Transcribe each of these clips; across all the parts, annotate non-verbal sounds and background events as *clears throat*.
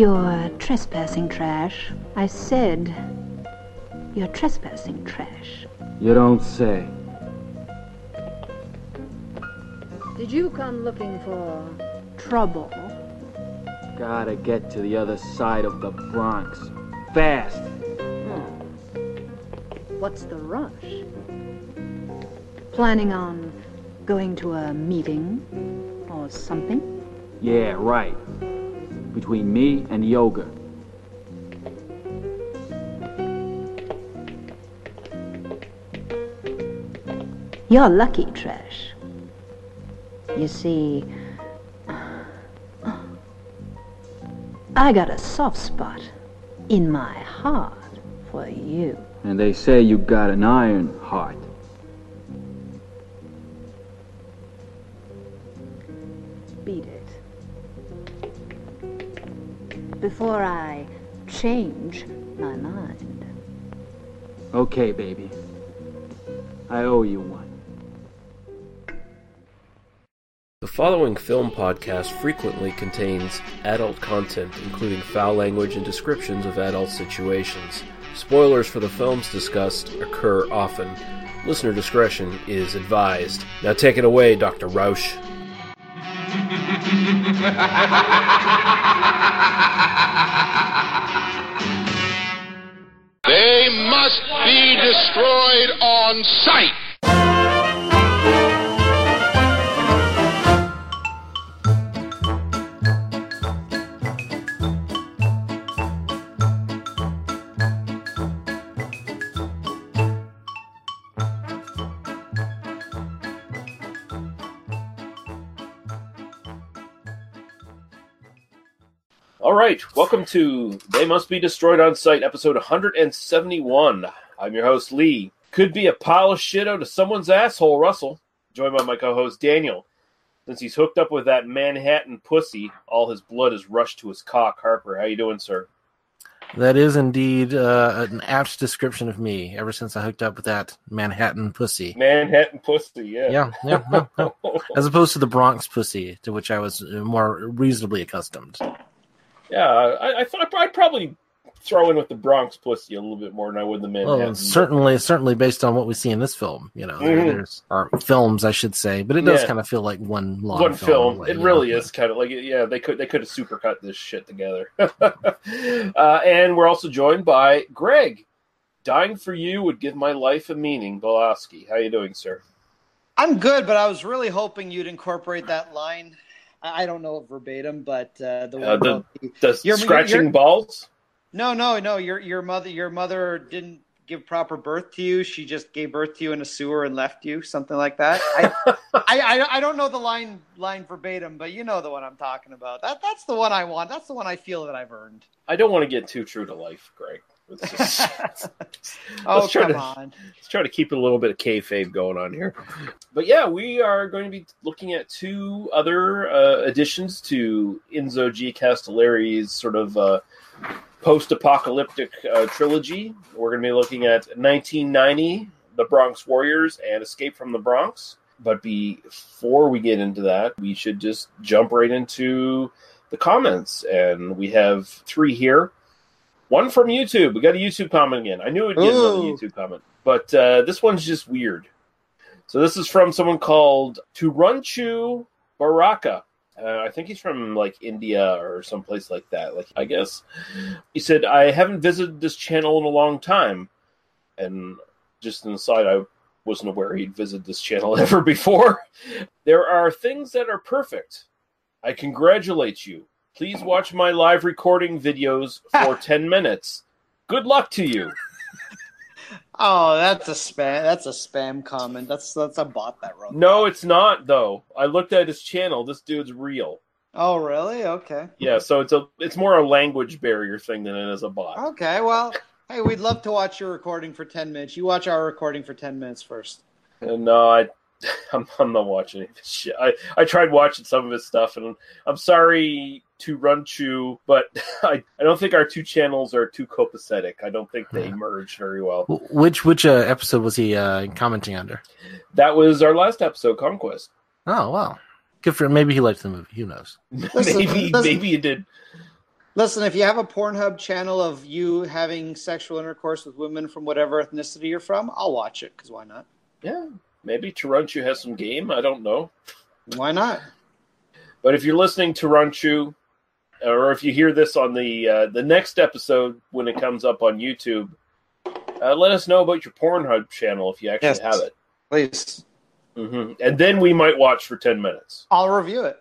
You're trespassing, Trash. I said you're trespassing, Trash. You don't say. Did you come looking for trouble? Gotta get to the other side of the Bronx. Fast! Hmm. What's the rush? Planning on going to a meeting or something? Yeah, right. Between me and yoga. You're lucky, Trash. You see, I got a soft spot in my heart for you. And they say you got an iron heart. Before I change my mind. Okay, baby. I owe you one. The following film podcast frequently contains adult content, including foul language and descriptions of adult situations. Spoilers for the films discussed occur often. Listener discretion is advised. Now take it away, Dr. Rausch. *laughs* on sight. All right, welcome to They Must Be Destroyed on Sight, episode 171. I'm your host, Lee. Could be a pile of shit out of someone's asshole, Russell. Joined by my co host, Daniel. Since he's hooked up with that Manhattan pussy, all his blood is rushed to his cock. Harper, how you doing, sir? That is indeed uh, an apt description of me. Ever since I hooked up with that Manhattan pussy, Manhattan pussy, yeah. yeah, yeah, no, no. *laughs* as opposed to the Bronx pussy, to which I was uh, more reasonably accustomed. Yeah, I, I thought I'd probably throw in with the Bronx pussy a little bit more than I would the Manhattan. Well, certainly, certainly based on what we see in this film, you know, there- Mhm. there's or films, I should say, but it does Yeah. kind of feel like one long one film. like, It really know. is kind of like yeah. They could they could have supercut this shit together. *laughs* uh, and we're also joined by Greg. Dying for you would give my life a meaning. Bolaski, how you doing, sir? I'm good, but I was really hoping you'd incorporate that line. I I don't know it verbatim, but uh, the Uh, the- about the- The You're- scratching you're- balls. No, no, no. Your your mother your mother didn't give proper birth to you. She just gave birth to you in a sewer and left you, something like that. I, *laughs* I, I, I don't know the line line verbatim, but you know the one I'm talking about. That that's the one I want. That's the one I feel that I've earned. I don't want to get too true to life, Greg. Let's, just, *laughs* *laughs* oh Let's try come to- on! let's try to keep a little bit of kayfabe going on here. But yeah, we are going to be looking at two other uh, additions to Enzo G. Castellari's sort of uh, post-apocalyptic uh, trilogy. We're going to be looking at 1990, The Bronx Warriors, and Escape from the Bronx. But before we get into that, we should just jump right into the comments, and we have three here. One from YouTube. We got a YouTube comment again. I knew we'd get another YouTube comment, but uh, this one's just weird. So this is from someone called Turunchu Baraka. Uh, I think he's from like India or someplace like that. Like I guess he said I haven't visited this channel in a long time, and just inside, I wasn't aware he'd visited this channel *laughs* ever before. There are things that are perfect. I congratulate you. Please watch my live recording videos for *laughs* 10 minutes. Good luck to you. Oh, that's a spam. That's a spam comment. That's that's a bot that wrote. No, it's not though. I looked at his channel. This dude's real. Oh, really? Okay. Yeah, so it's a it's more a language barrier thing than it is a bot. Okay, well, hey, we'd love to watch your recording for 10 minutes. You watch our recording for 10 minutes first. And no, I *laughs* I'm, I'm not watching any of this shit. I, I tried watching some of his stuff, and I'm sorry to run Chew, but *laughs* I, I don't think our two channels are too copacetic. I don't think they Yeah. merge very well. Which which uh, episode was he uh, commenting under? That was our last episode, Conquest. Oh wow, good for maybe he liked the movie. Who knows? *laughs* Listen, maybe listen. maybe you did. Listen, if you have a Pornhub channel of you having sexual intercourse with women from whatever ethnicity you're from, I'll watch it because why not? Yeah, maybe Taranchu has some game. I don't know. Why not? But if you're listening to Taranchu, or if you hear this on the uh, the next episode when it comes up on YouTube, uh, let us know about your Pornhub channel if you actually Yes. have it. Please, hmm And then we might watch for ten minutes, I'll review it.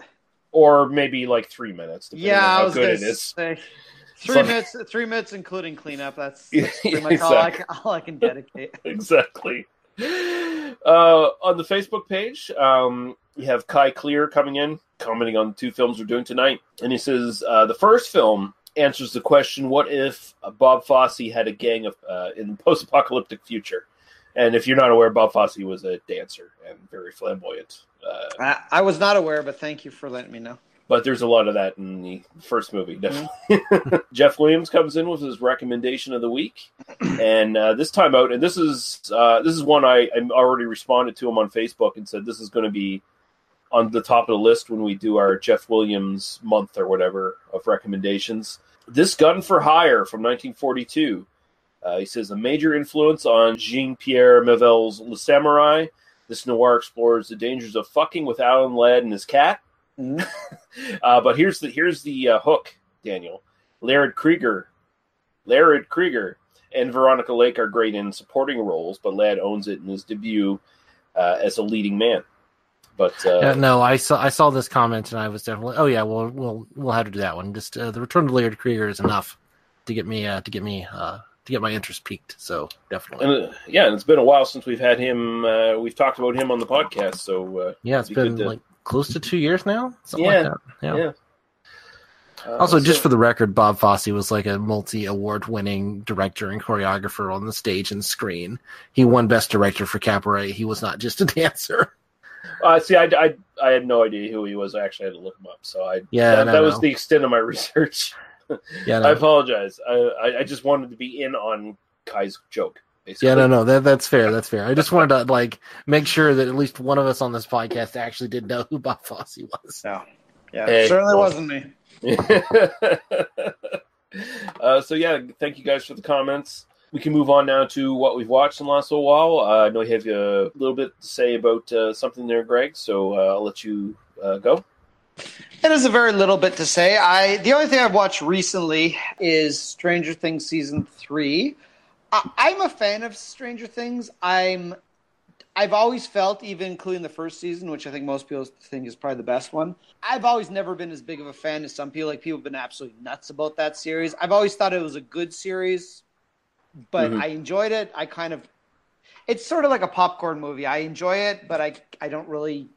or maybe like three minutes. depending Yeah, on how I was good going it to is. say *laughs* three like- minutes. Three minutes, including cleanup. That's, that's *laughs* pretty much all, I can, all I can dedicate. *laughs* exactly. Uh, on the Facebook page, um, you have Kai Clear coming in, commenting on the two films we're doing tonight, and he says uh, the first film answers the question: What if Bob Fosse had a gang of uh, in the post-apocalyptic future? And if you're not aware, Bob Fosse was a dancer and very flamboyant. Uh, I, I was not aware, but thank you for letting me know. But there's a lot of that in the first movie. Definitely. *laughs* Jeff Williams comes in with his recommendation of the week, *clears throat* and uh, this time out, and this is uh, this is one I, I already responded to him on Facebook and said this is going to be on the top of the list when we do our Jeff Williams month or whatever of recommendations. This Gun for Hire from 1942. Uh, he says a major influence on Jean Pierre Melville's Le Samouraï. This noir explores the dangers of fucking with Alan Ladd and his cat. *laughs* Uh, but here's the here's the uh, hook, Daniel. Laird Cregar, Laird Cregar, and Veronica Lake are great in supporting roles, but Ladd owns it in his debut uh, as a leading man. But uh, no, I saw I saw this comment and I was definitely. Oh yeah, well we'll we'll have to do that one. Just uh, the return to Laird Cregar is enough to get me uh, to get me uh, to get my interest peaked. So definitely, and, uh, yeah, and it's been a while since we've had him. Uh, we've talked about him on the podcast, so uh, yeah, it's be been good to- like close to two years now. Something Yeah, like that. Yeah. yeah. Uh, Also, just for the record, Bob Fosse was like a multi-award-winning director and choreographer on the stage and screen. He won Best Director for Cabaret. He was not just a *laughs* dancer. Uh, see, I, I, I had no idea who he was. I actually had to look him up. So I Yeah, that, no, that was no. the extent of my *laughs* research. Yeah, I apologize. I, I, I just wanted to be in on Kai's joke. Basically. yeah, no, no, that that's fair. That's fair. I just wanted to like make sure that at least one of us on this podcast actually did know who Bob Fosse was. No. Yeah, Hey, certainly well- wasn't me. *laughs* uh, so yeah, thank you guys for the comments. We can move on now to what we've watched in the last little while. Uh, I know you have a little bit to say about uh, something there, Greg. So uh, I'll let you uh, go. It is a very little bit to say. I the only thing I've watched recently is Stranger Things season three. I, I'm a fan of Stranger Things. I'm I've always felt, even including the first season, which I think most people think is probably the best one. I've always never been as big of a fan as some people. Like people have been absolutely nuts about that series. I've always thought it was a good series, but Mhm. I enjoyed it. I kind of it's sort of like a popcorn movie. I enjoy it, but I I don't really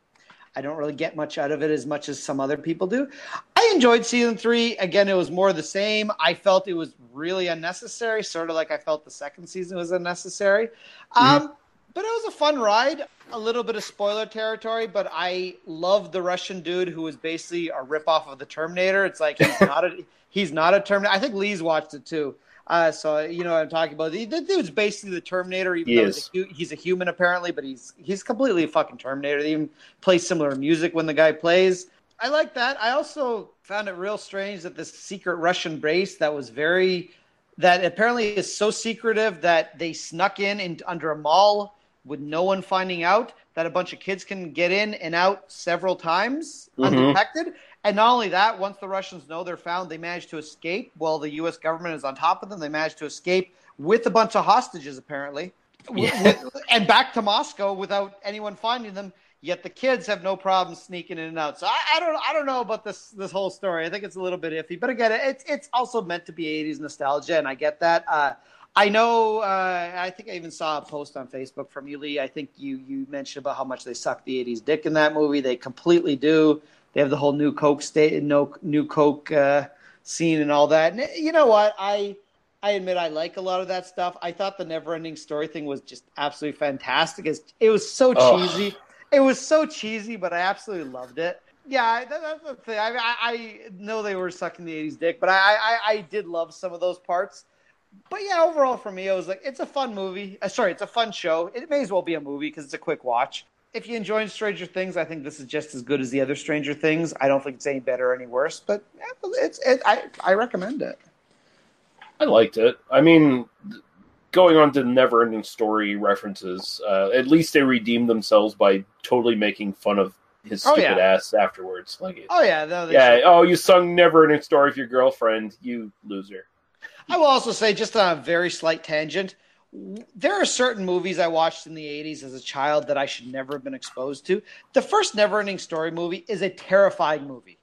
I don't really get much out of it as much as some other people do. I enjoyed season three. Again, it was more the same. I felt it was really unnecessary, sort of like I felt the second season was unnecessary. Um, but it was a fun ride. A little bit of spoiler territory, but I love the Russian dude who was basically a ripoff of the Terminator. It's like he's *laughs* not a he's not a Terminator. I think Lee's watched it too. Uh, so you know what I'm talking about. The, the dude's basically the Terminator, even He though he's a, he's a human apparently, but he's he's completely a fucking Terminator. They even play similar music when the guy plays. I like that. I also found it real strange that this secret Russian base that was very that apparently is so secretive that they snuck in, in under a mall with no one finding out that a bunch of kids can get in and out several times Mhm. undetected. And not only that, once the Russians know they're found, they manage to escape while the U.S. government is on top of them. They manage to escape with a bunch of hostages, apparently, *laughs* with- and back to Moscow without anyone finding them. Yet the kids have no problem sneaking in and out. So I, I don't, I don't know about this this whole story. I think it's a little bit iffy. But again, it's it's also meant to be '80s nostalgia, and I get that. Uh, I know. Uh, I think I even saw a post on Facebook from you, Lee. I think you you mentioned about how much they suck the '80s dick in that movie. They completely do. They have the whole new Coke state, no new Coke uh, scene, and all that. And you know what? I I admit I like a lot of that stuff. I thought the Never-Ending Story thing was just absolutely fantastic. It's, it was so Oh. cheesy. It was so cheesy, but I absolutely loved it. Yeah, that, that's the thing. I, I, I know they were sucking the '80s dick, but I, I, I did love some of those parts. But yeah, overall for me, it was like it's a fun movie. Uh, sorry, it's a fun show. It may as well be a movie because it's a quick watch. If you enjoyed Stranger Things, I think this is just as good as the other Stranger Things. I don't think it's any better or any worse, but it's it, I I recommend it. I liked it. I mean, going on to never ending story references, uh, at least they redeemed themselves by totally making fun of his Oh, stupid yeah. ass afterwards. Like, Oh yeah, no, yeah, should. oh, you sung never ending story with your girlfriend, you loser. I will also say, just on a very slight tangent, there are certain movies I watched in the 80s as a child that I should never have been exposed to. The first Neverending Story movie is a terrifying movie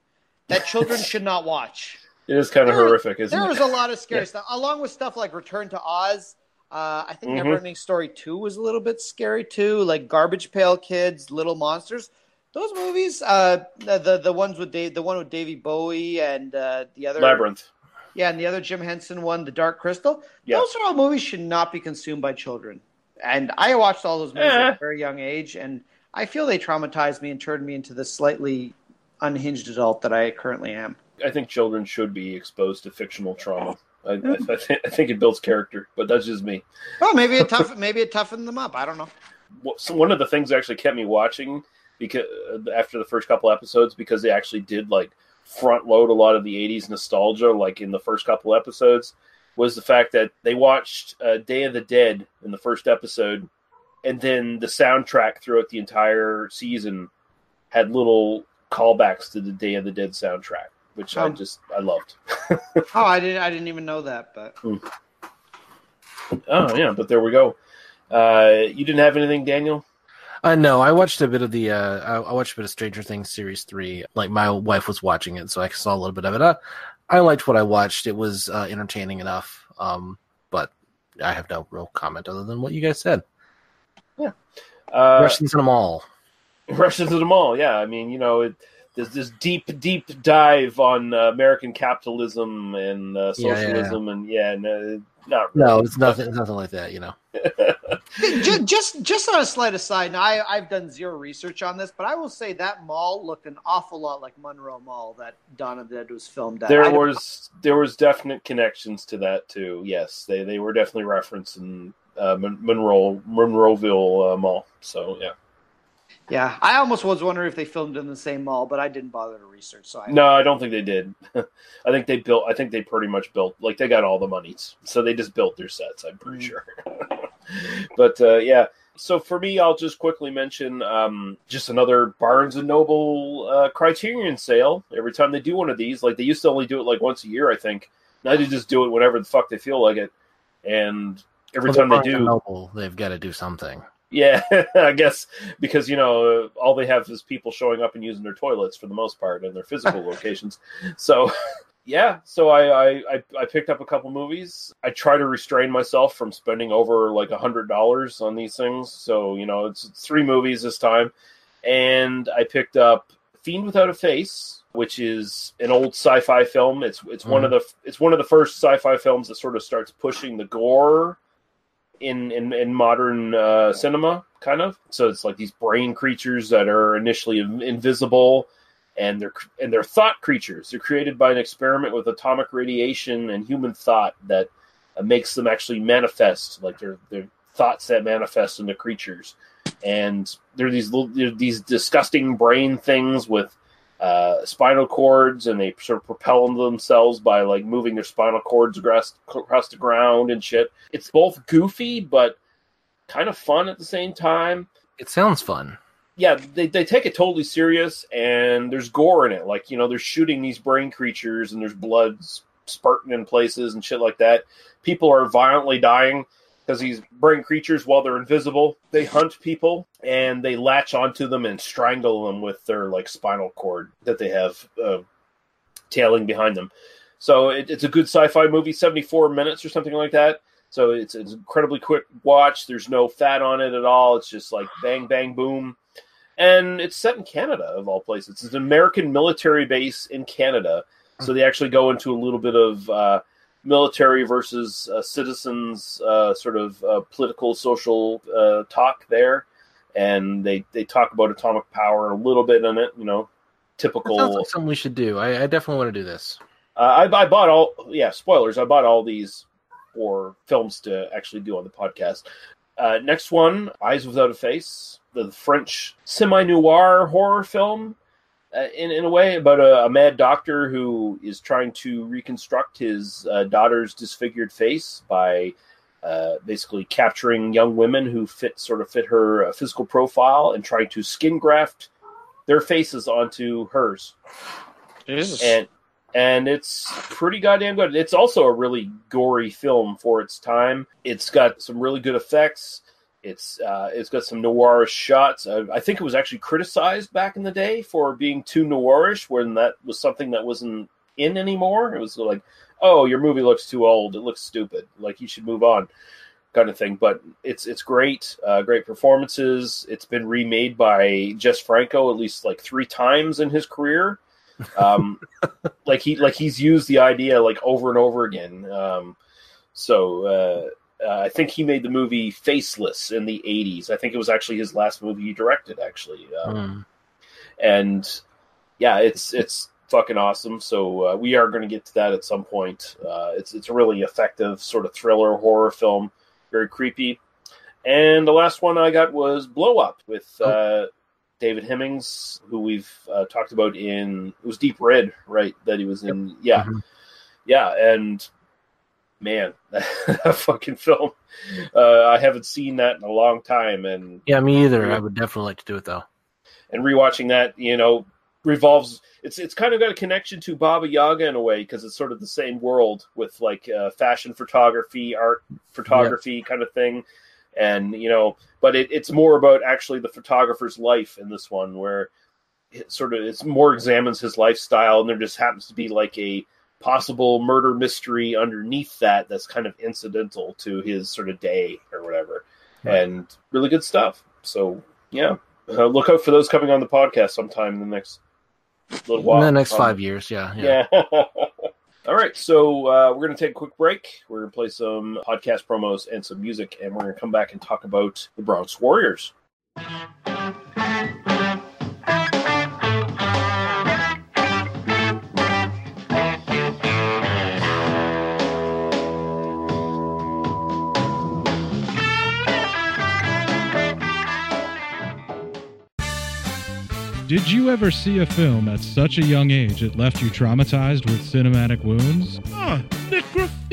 that children should not watch. It is kind of There- horrific, isn't There it? was a lot of *laughs* scary Yeah. stuff, along with stuff like Return to Oz. Uh, I think Mhm. Neverending Story 2 was a little bit scary too, like Garbage Pail Kids, Little Monsters. Those movies, uh, the, the the ones with Dave, the one with Davy Bowie and uh, the other Labyrinth. Yeah, and the other Jim Henson one, The Dark Crystal. Yeah. Those are all movies should not be consumed by children. And I watched all those movies Eh. at a very young age, and I feel they traumatized me and turned me into the slightly unhinged adult that I currently am. I think children should be exposed to fictional trauma. I, I, I, think, I think it builds character, but that's just me. Well, maybe it tough, maybe it toughened them up. I don't know. What- So one of the things that actually kept me watching because after the first couple episodes because they actually did like front load a lot of the 80s nostalgia like in the first couple episodes was the fact that they watched uh, Day of the Dead in the first episode and then the soundtrack throughout the entire season had little callbacks to the Day of the Dead soundtrack which I Oh. just I loved. *laughs* Oh, I didn't, I didn't even know that. But Oh yeah, but there we go. Uh, you didn't have anything, Daniel? Uh, no, I watched a bit of the. Uh, I, I watched a bit of Stranger Things series three. Like my wife was watching it, so I saw a little bit of it. Uh, I liked what I watched. It was uh, entertaining enough. Um, but I have no real comment other than what you guys said. Yeah, uh, Russians in them all. *laughs* Russians at them all. Yeah, I mean, you know, it, there's this deep, deep dive on uh, American capitalism and uh, Yeah, yeah, yeah. socialism, and yeah, no, not No, it's nothing. It's nothing like that. You know. *laughs* just, just, just on a slight aside, now I, I've done zero research on this, but I will say that mall looked an awful lot like Monroe Mall that Dawn of the Dead was filmed at. There don't- was there was definite connections to that too. Yes, they they were definitely referencing uh, Monroe Monroeville uh, Mall. So yeah, Yeah, I almost was wondering if they filmed in the same mall, but I didn't bother to research. So I, no, I don't think they did. *laughs* I think they built. I think they pretty much built like they got all the monies, so they just built their sets. I'm pretty Mm. sure. *laughs* but uh, yeah, so for me, I'll just quickly mention um, just another Barnes and Noble uh, Criterion sale. Every time they do one of these, like they used to only do it like once a year, I think. Now they just do it whenever the fuck they feel like it, and every Well, time they do, Noble, they've got to do something. Yeah, *laughs* I guess because you know uh, all they have is people showing up and using their toilets for the most part in their physical *laughs* locations. So *laughs* yeah, so I, I I I picked up a couple movies. I try to restrain myself from spending over like a hundred dollars on these things. So you know it's, it's three movies this time, and I picked up Fiend Without a Face, which is an old sci-fi film. It's it's one of the it's one of the first sci-fi films that sort of starts pushing the gore in in, in modern uh, cinema, kind of. So it's like these brain creatures that are initially invisible, and they're and they're thought creatures. They're created by an experiment with atomic radiation and human thought that uh, makes them actually manifest, like they're they're thoughts that manifest into creatures. And they're these little, they're these disgusting brain things with uh, spinal cords, and they sort of propel themselves by like moving their spinal cords across across the ground and shit. It's both goofy but kind of fun at the same time. It sounds fun. Yeah, they, they take it totally serious, and there's gore in it. Like you know, they're shooting these brain creatures, and there's blood spurting in places and shit like that. People are violently dying because these brain creatures, while they're invisible, they hunt people and they latch onto them and strangle them with their like spinal cord that they have uh, tailing behind them. So it, it's a good sci-fi movie, seventy-four minutes or something like that. So it's it's incredibly quick watch. There's no fat on it at all. It's just like bang bang boom, and it's set in Canada of all places. It's an American military base in Canada. So they actually go into a little bit of uh, military versus uh, citizens uh, sort of uh, political social uh, talk there, and they they talk about atomic power a little bit in it. You know, typical. like something we should do. I, I definitely want to do this. Uh, I, I bought all, yeah, spoilers. I bought all these for films to actually do on the podcast. Uh, next one, Eyes Without a Face. the French semi noir horror film. Uh, in, in a way, about a, a, mad doctor who is trying to reconstruct his uh, daughter's disfigured face by uh, basically capturing young women who fit sort of fit her uh, physical profile and trying to skin graft their faces onto hers. Jesus. And and it's pretty goddamn good. It's also a really gory film for its time. It's got some really good effects. It's uh, it's got some noirish shots. Uh, I think it was actually criticized back in the day for being too noirish, when that was something that wasn't in anymore. It was like, oh, your movie looks too old. It looks stupid. Like you should move on, kind of thing. But it's it's great. Uh, great performances. It's been remade by Jess Franco at least like three times in his career. Um, *laughs* like he like he's used the idea like over and over again. Um, so. Uh, uh, I think he made the movie Faceless in the '80s. I think it was actually his last movie he directed, actually. Um, Mm. And yeah, it's it's fucking awesome. So uh, we are going to get to that at some point. Uh, it's it's a really effective sort of thriller horror film, very creepy. And the last one I got was Blow Up with uh, David Hemmings, who we've uh, talked about in it was Deep Red, right? That he was in, yeah, Mhm. yeah, and man, *laughs* that fucking film. Uh, I haven't seen that in a long time, and Yeah, me either. I would definitely like to do it though. and rewatching that, you know, revolves. It's it's kind of got a connection to Baba Yaga in a way because it's sort of the same world with like uh, fashion photography, art photography kind of thing, and you know, but it, it's more about actually the photographer's life in this one, where it sort of it's more examines his lifestyle, and there just happens to be like a possible murder mystery underneath that that's kind of incidental to his sort of day or whatever, and really good stuff. So yeah, uh, look out for those coming on the podcast sometime in the next little while. In the next Um, five years, yeah, yeah. yeah. *laughs* All right, so uh, we're going to take a quick break. We're going to play some podcast promos and some music, and we're going to come back and talk about the Bronx Warriors. Did you ever see a film at such a young age it left you traumatized with cinematic wounds? Ah,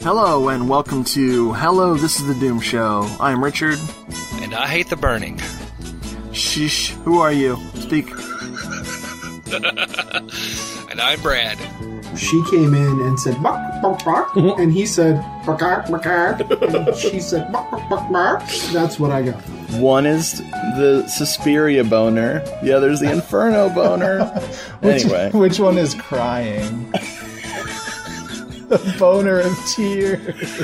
Hello and welcome to Hello, this is the Doomed Show. I'm Richard. And I hate the burning. Shh, who are you? Speak. *laughs* and I'm Brad. She came in and said, buck, buck, buck. and he said, buck, buck, buck. And she said, buck, buck, buck, buck. That's what I got. One is the Suspiria boner, the other is the Inferno boner. *laughs* Which, anyway, *laughs* which one is crying? The *laughs* boner of tears.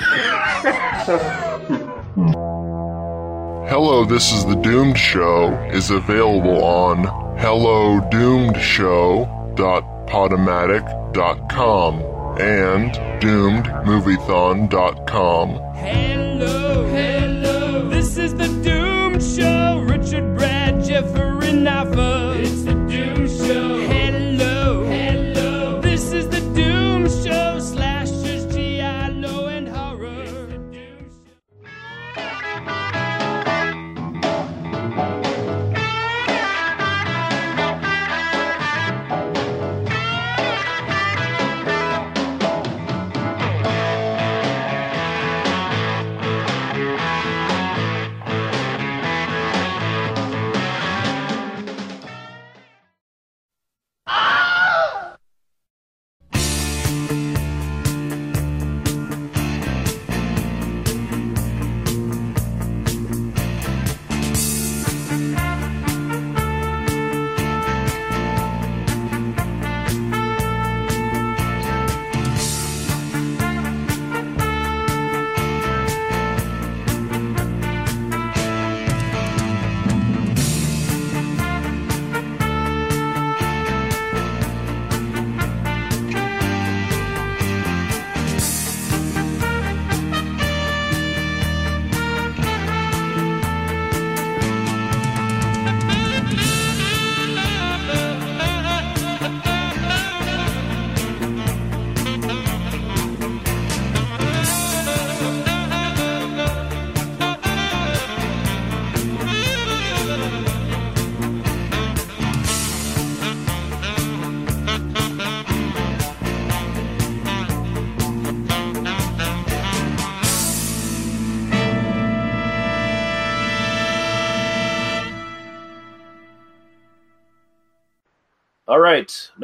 Hello, This is the Doomed Show is available on hellodoomedshow.podomatic.com and doomedmoviethon.com. Hello, hello.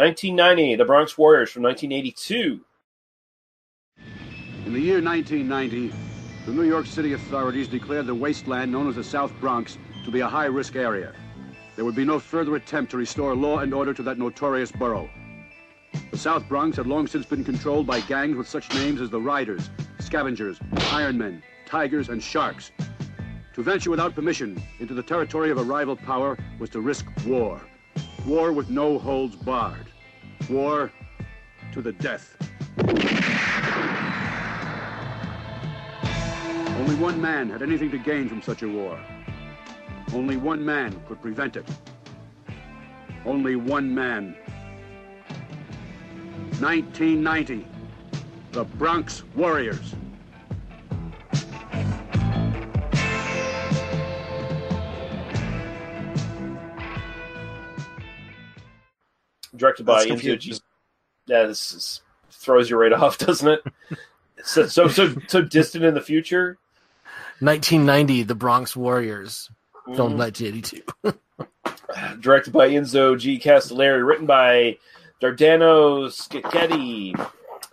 1990, The Bronx Warriors from 1982. In the year 1990, the New York City authorities declared the wasteland known as the South Bronx to be a high risk area. There would be no further attempt to restore law and order to that notorious borough. The South Bronx had long since been controlled by gangs with such names as the Riders, Scavengers, Ironmen, Tigers, and Sharks. To venture without permission into the territory of a rival power was to risk war. War with no holds barred. War to the death. Only one man had anything to gain from such a war. Only one man could prevent it. Only one man. 1990. The Bronx Warriors. Directed by Enzo G. Yeah, this is, throws you right *laughs* off, doesn't it? so, so, so, so distant in the future. 1990, The Bronx Warriors, filmed Mhm. 1982. *laughs* directed by Enzo G. Castellari, written by Dardano Sacchetti,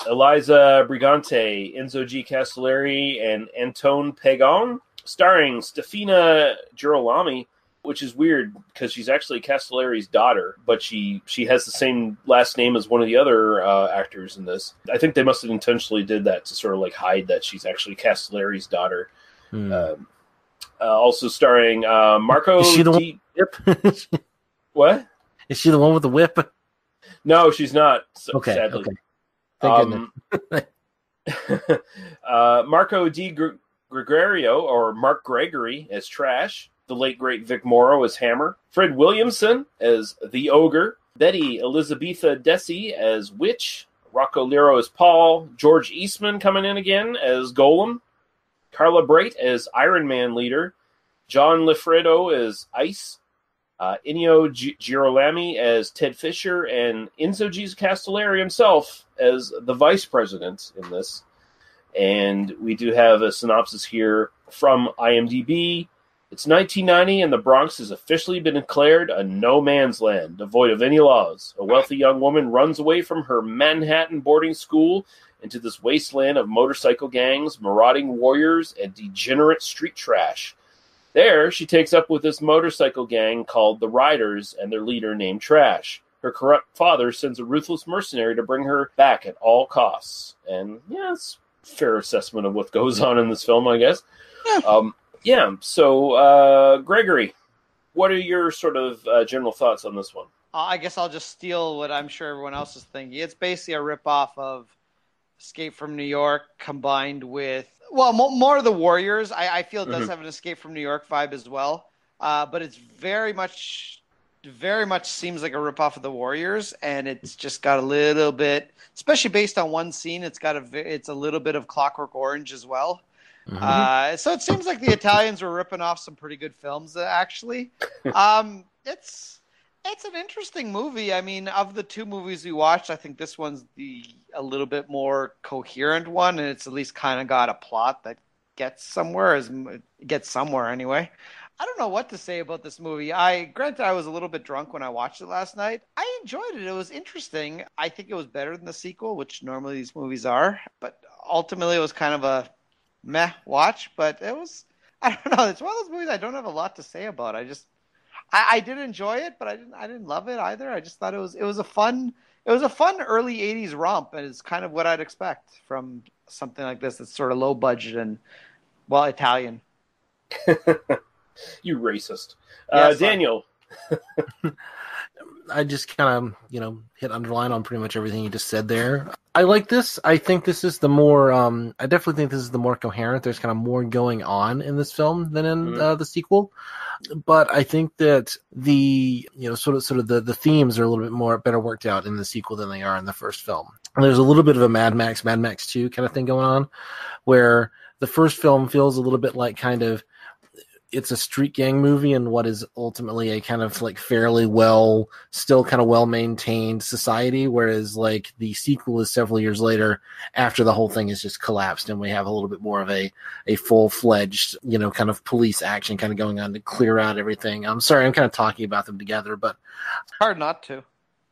Elisa Briganti, Enzo G. Castellari, and Antone Pagon, starring Stefania Girolami, which is weird because she's actually Castellari's daughter, but she she has the same last name as one of the other uh, actors in this. I think they must have intentionally did that to sort of like hide that she's actually Castellari's daughter. Hmm. Um, uh, also starring uh, Marco. Is she the one with whip? *laughs* what? Is she the one with the whip? No, she's not. s- Okay, sadly. okay. Thank Um, *laughs* uh, Marco D. Gr- Gregorio, or Mark Gregory, as Trash. The late great Vic Morrow as Hammer. Fred Williamson as the Ogre. Betty Elisabetta Dessy as Witch. Rocco Lerro as Paul. George Eastman coming in again as Golem. Carla Brait as Iron Man leader. John Lifredo as Ice. Uh, Ennio Gi- Girolami as Ted Fisher, and Enzo G. Castellari himself as the vice president in this. And we do have a synopsis here from IMDb. It's 1990, and the Bronx has officially been declared a no man's land, devoid of any laws. A wealthy young woman runs away from her Manhattan boarding school into this wasteland of motorcycle gangs, marauding warriors, and degenerate street trash. There, she takes up with this motorcycle gang called the Riders and their leader named Trash. Her corrupt father sends a ruthless mercenary to bring her back at all costs. And yeah, it's a fair assessment of what goes on in this film, I guess. Um, yeah, so uh, Gregory, what are your sort of uh, general thoughts on this one? Uh, I guess I'll just steal what I'm sure everyone else is thinking. It's basically a ripoff of Escape from New York combined with, well, mo- more of the Warriors. I, I feel it does Mhm. have an Escape from New York vibe as well, uh, but it's very much, very much seems like a ripoff of the Warriors, and it's just got a little bit, especially based on one scene. It's got a, it's a little bit of Clockwork Orange as well. Uh, so it seems like the Italians were ripping off some pretty good films, uh, actually. *laughs* Um, it's it's an interesting movie. I mean, of the two movies we watched, I think this one's the a little bit more coherent one, and it's at least kind of got a plot that gets somewhere. As gets somewhere anyway. I don't know what to say about this movie. I granted I was a little bit drunk when I watched it last night. I enjoyed it. It was interesting. I think it was better than the sequel, which normally these movies are. But ultimately, it was kind of a meh watch. But it was. *laughs* I don't know. It's one of those movies I don't have a lot to say about. I just I, I did enjoy it, but I didn't I didn't love it either. I just thought it was it was a fun it was a fun early '80s romp, and it's kind of what I'd expect from something like this that's sort of low budget and well Italian. *laughs* You racist. Uh, Daniel. *laughs* I just kind of, you know, hit underline on pretty much everything you just said there. I like this. I think this is the more, um, I definitely think this is the more coherent. There's kind of more going on in this film than in Mhm. uh, the sequel. But I think that the, you know, sort of, sort of the, the themes are a little bit more better worked out in the sequel than they are in the first film. And there's a little bit of a Mad Max, Mad Max 2 kind of thing going on where the first film feels a little bit like kind of, it's a street gang movie and what is ultimately a kind of like fairly well, still kind of well maintained society. Whereas like the sequel is several years later after the whole thing has just collapsed and we have a little bit more of a, a full fledged, you know, kind of police action kind of going on to clear out everything. I'm sorry, I'm kind of talking about them together, but Hard not to.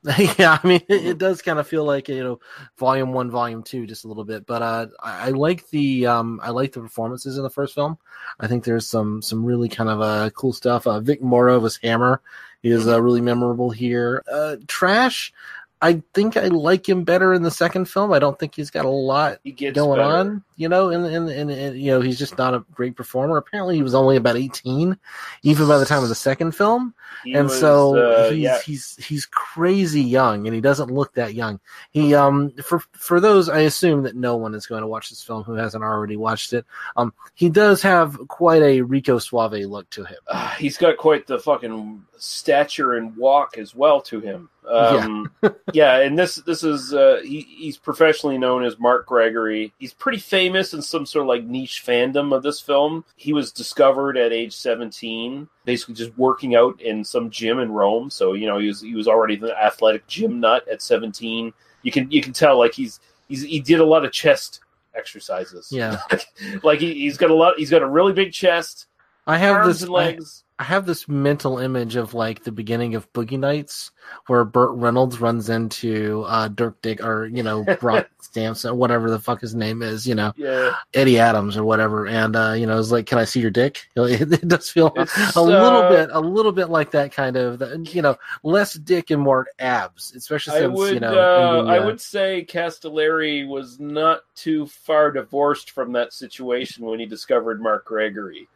*laughs* yeah, I mean, it, it does kind of feel like you know, volume one, volume two, just a little bit. But uh, I, I like the um, I like the performances in the first film. I think there's some some really kind of uh, cool stuff. Uh, Vic Morrow as Hammer is uh, really memorable here. Uh, Trash. I think I like him better in the second film. I don't think he's got a lot He gets going better. on, you know, and, and, and, and, you know, he's just not a great performer. Apparently he was only about 18, even by the time of the second film. He and was, so uh, he's, yeah. he's, he's crazy young and he doesn't look that young. He, um, for, for those, I assume that no one is going to watch this film who hasn't already watched it. Um, he does have quite a Rico Suave look to him. Uh, he's got quite the fucking stature and walk as well to him. Um, yeah. and this this is uh, he, he's professionally known as Mark Gregory. He's pretty famous in some sort of like niche fandom of this film. He was discovered at age seventeen, basically just working out in some gym in Rome. So you know he was he was already the athletic gym nut at seventeen. You can you can tell like he's he's he did a lot of chest exercises. Yeah. *laughs* like he, he's got a lot. He's got a really big chest. I have arms this and legs. I, I have this mental image of like the beginning of Boogie Nights, where Burt Reynolds runs into uh, Dirk Dick or you know Brock *laughs* Stamps or whatever the fuck his name is, you know Yeah. Eddie Adams or whatever, and uh, you know it's like, can I see your dick? *laughs* It, it does feel It's, a little uh, bit, a little bit like that kind of, you know, less dick and more abs, especially I since would you know uh, the, I would say Castellari was not too far divorced from that situation when he discovered Mark Gregory.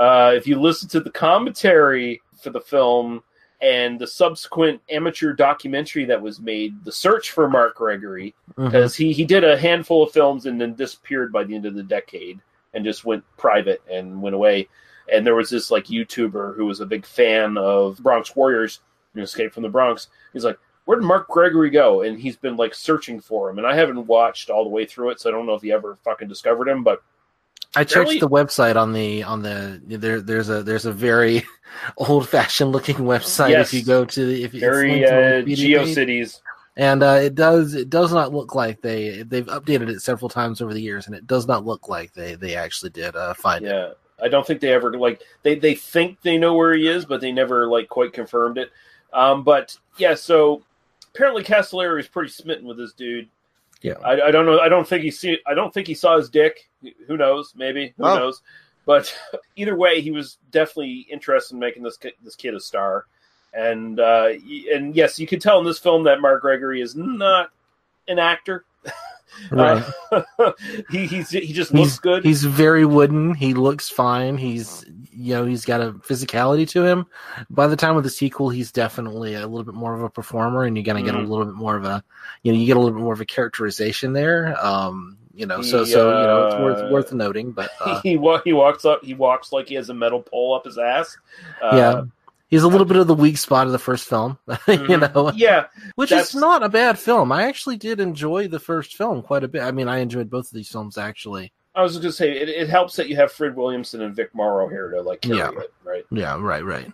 Uh, if you listen to the commentary for the film and the subsequent amateur documentary that was made, The Search for Mark Gregory, because he, he did a handful of films and then disappeared by the end of the decade and just went private and went away. And there was this like YouTuber who was a big fan of Bronx Warriors, you know, Escape from the Bronx. He's like, where did Mark Gregory go? And he's been like searching for him. And I haven't watched all the way through it, so I don't know if he ever fucking discovered him. But I checked Apparently- the website on the on the there. There's a there's a very *laughs* old fashioned looking website Yes. if you go to the if very linked to the uh, GeoCities. and uh, it does it does not look like they they've updated it several times over the years, and it does not look like they they actually did uh, find it. Yeah, I don't think they ever like they they think they know where he is, but they never like quite confirmed it. Um, but yeah, so apparently Castellari is pretty smitten with this dude. Yeah. I, I don't know. I don't think he see. I don't think he saw his dick. Who knows? Maybe. Who Oh. knows? But *laughs* either way, he was definitely interested in making this ki- this kid a star. And uh, and yes, you can tell in this film that Mark Gregory is not an actor. *laughs* Right. Uh, *laughs* he he's, he just looks He's good. He's very wooden. He looks fine. He's you know he's got a physicality to him. By the time of the sequel, he's definitely a little bit more of a performer, and you're gonna get a Mhm. little bit more of a you know you get a little bit more of a characterization there. Um, you know, so He, so you know it's uh, worth worth noting. But *laughs* uh, he he walks up. He walks like he has a metal pole up his ass. Uh, yeah, he's a little bit of the weak spot of the first film. *laughs* you mhm. know, yeah, which that's- is not a bad film. I actually did enjoy the first film quite a bit. I mean, I enjoyed both of these films actually. I was gonna say it, it helps that you have Fred Williamson and Vic Morrow here to like Yeah. it, right? Yeah, right, right.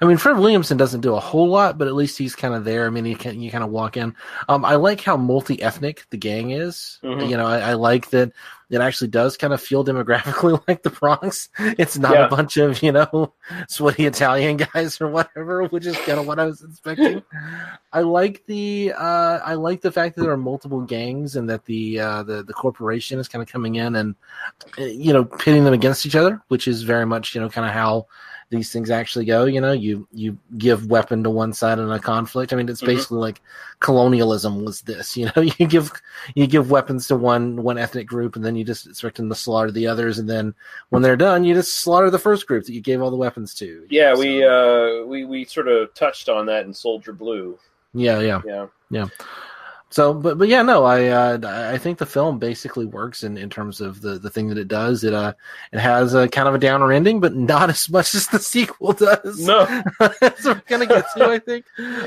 I mean, Fred Williamson doesn't do a whole lot, but at least he's kind of there. I mean, you can you kind of walk in. Um, I like how multi-ethnic the gang is. Mhm. You know, I, I like that it actually does kind of feel demographically *laughs* like the Bronx. It's not Yeah. a bunch of you know *laughs* sweaty Italian guys or whatever, which is kind of what I was expecting. I like the uh, I like the fact that there are multiple gangs and that the uh, the the corporation is kind of coming in and uh, you know pitting them against each other, which is very much you know kind of how these things actually go. You know, you you give weapon to one side in a conflict. I mean, it's Mhm. basically like colonialism was this. *laughs* You know, you give you give weapons to one one ethnic group, and then you just expect them to slaughter the others, and then when they're done, you just slaughter the first group that you gave all the weapons to. Yeah, we uh we we sort of touched on that in Soldier Blue. Yeah, yeah, Yeah. yeah. So, but but yeah, no, I uh, I think the film basically works in, in terms of the, the thing that it does. It uh it has a kind of a downer ending, but not *laughs* as much as the sequel does. No. so we're gonna get to, I think.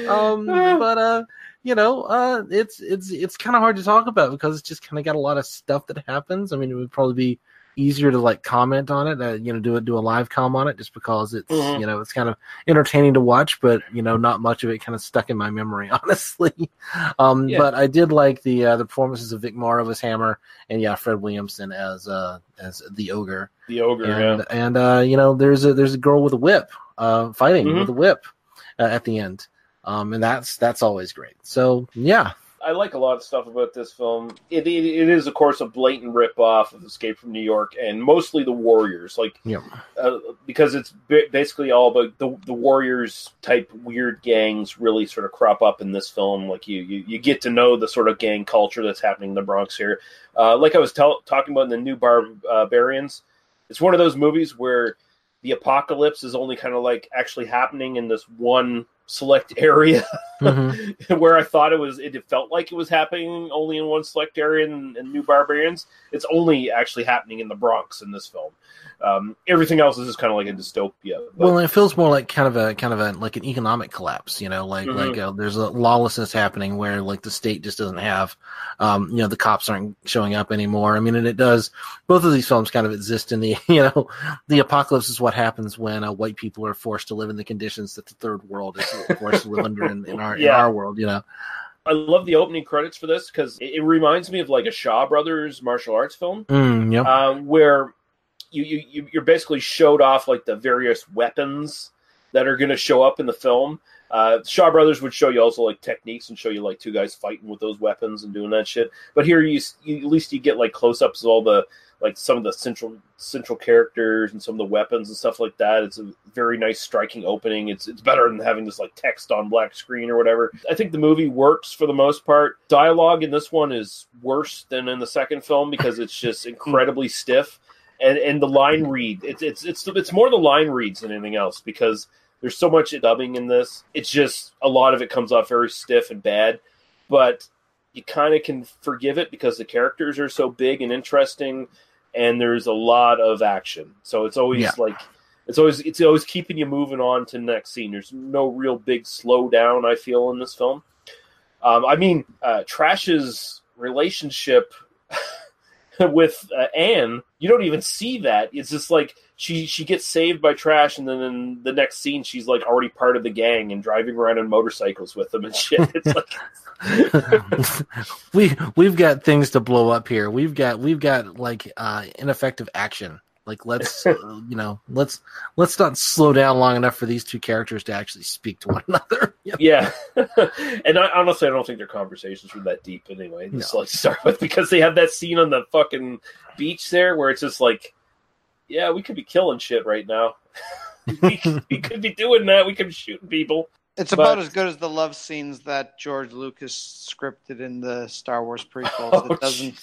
Um, *laughs* but uh, you know, uh, it's it's it's kind of hard to talk about because it's just kind of got a lot of stuff that happens. I mean, it would probably be easier to like comment on it, uh, you know, do a do a live com on it, just because it's Mhm. you know it's kind of entertaining to watch, but you know, not much of it kind of stuck in my memory, *laughs* honestly. Um, Yeah. but I did like the uh, the performances of Vic Morrow as Hammer, and yeah, Fred Williamson as uh as the ogre The ogre, and yeah. and uh, you know there's a there's a girl with a whip uh, fighting Mhm. with a whip uh, at the end um, and that's that's always great. So yeah, I like a lot of stuff about this film. It, it, it is, of course, a blatant rip-off of Escape from New York, and mostly the Warriors, like yeah, uh, because it's ba- basically all about the the Warriors type weird gangs really sort of crop up in this film. Like you you, you get to know the sort of gang culture that's happening in the Bronx here. Uh, like I was tell- talking about in the New Barbarians, it's one of those movies where the apocalypse is only kind of like actually happening in this one select area *laughs* Mm-hmm. where I thought it was it felt like it was happening only in one select area in, in New Barbarians. It's only actually happening in the Bronx in this film. Um, everything else is just kind of like a dystopia. But, Well, it feels more like kind of a kind of a like an economic collapse, you know, like Mhm. like uh, there's a lawlessness happening where like the state just doesn't have, um, you know, the cops aren't showing up anymore. I mean, and it does. Both of these films kind of exist in the, *laughs* you know, the apocalypse is what happens when uh, white people are forced to live in the conditions that the third world is *laughs* forced to live under in, in our in our world, you know. I love the opening credits for this because it, it reminds me of like a Shaw Brothers martial arts film. Mm, yep. um, where you, you you- you're basically showed off like the various weapons that are going to show up in the film. Uh, Shaw Brothers would show you also like techniques and show you like two guys fighting with those weapons and doing that shit. But here you, you at least you get like close ups of all the like some of the central central characters and some of the weapons and stuff like that. It's a very nice striking opening. It's it's better than having this like text on black screen or whatever. I think the movie works for the most part. Dialogue in this one is worse than in the second film because it's just incredibly stiff and and the line read it's it's it's it's more the line reads than anything else because there's so much dubbing in this. It's just a lot of it comes off very stiff and bad, but you kind of can forgive it because the characters are so big and interesting, and there's a lot of action. So it's always Yeah. like it's always it's always keeping you moving on to the next scene. There's no real big slowdown I feel in this film. Um, I mean, uh, Trash's relationship *laughs* with uh, Anne, you don't even see that. It's just like she she gets saved by Trash, and then in the next scene, she's like already part of the gang and driving around on motorcycles with them and *laughs* shit. It's like *laughs* we we've got things to blow up here. We've got we've got like uh ineffective action. Like let's uh, you know let's let's not slow down long enough for these two characters to actually speak to one *laughs* another. *laughs* yeah, *laughs* and I, honestly, I don't think their conversations were that deep anyway. Just like to start with, because they have that scene on the fucking beach there where it's just like, yeah, we could be killing shit right now. we, we could be doing that. We could be shooting people. It's But- about as good as the love scenes that George Lucas scripted in the Star Wars prequels. Oh, it doesn't.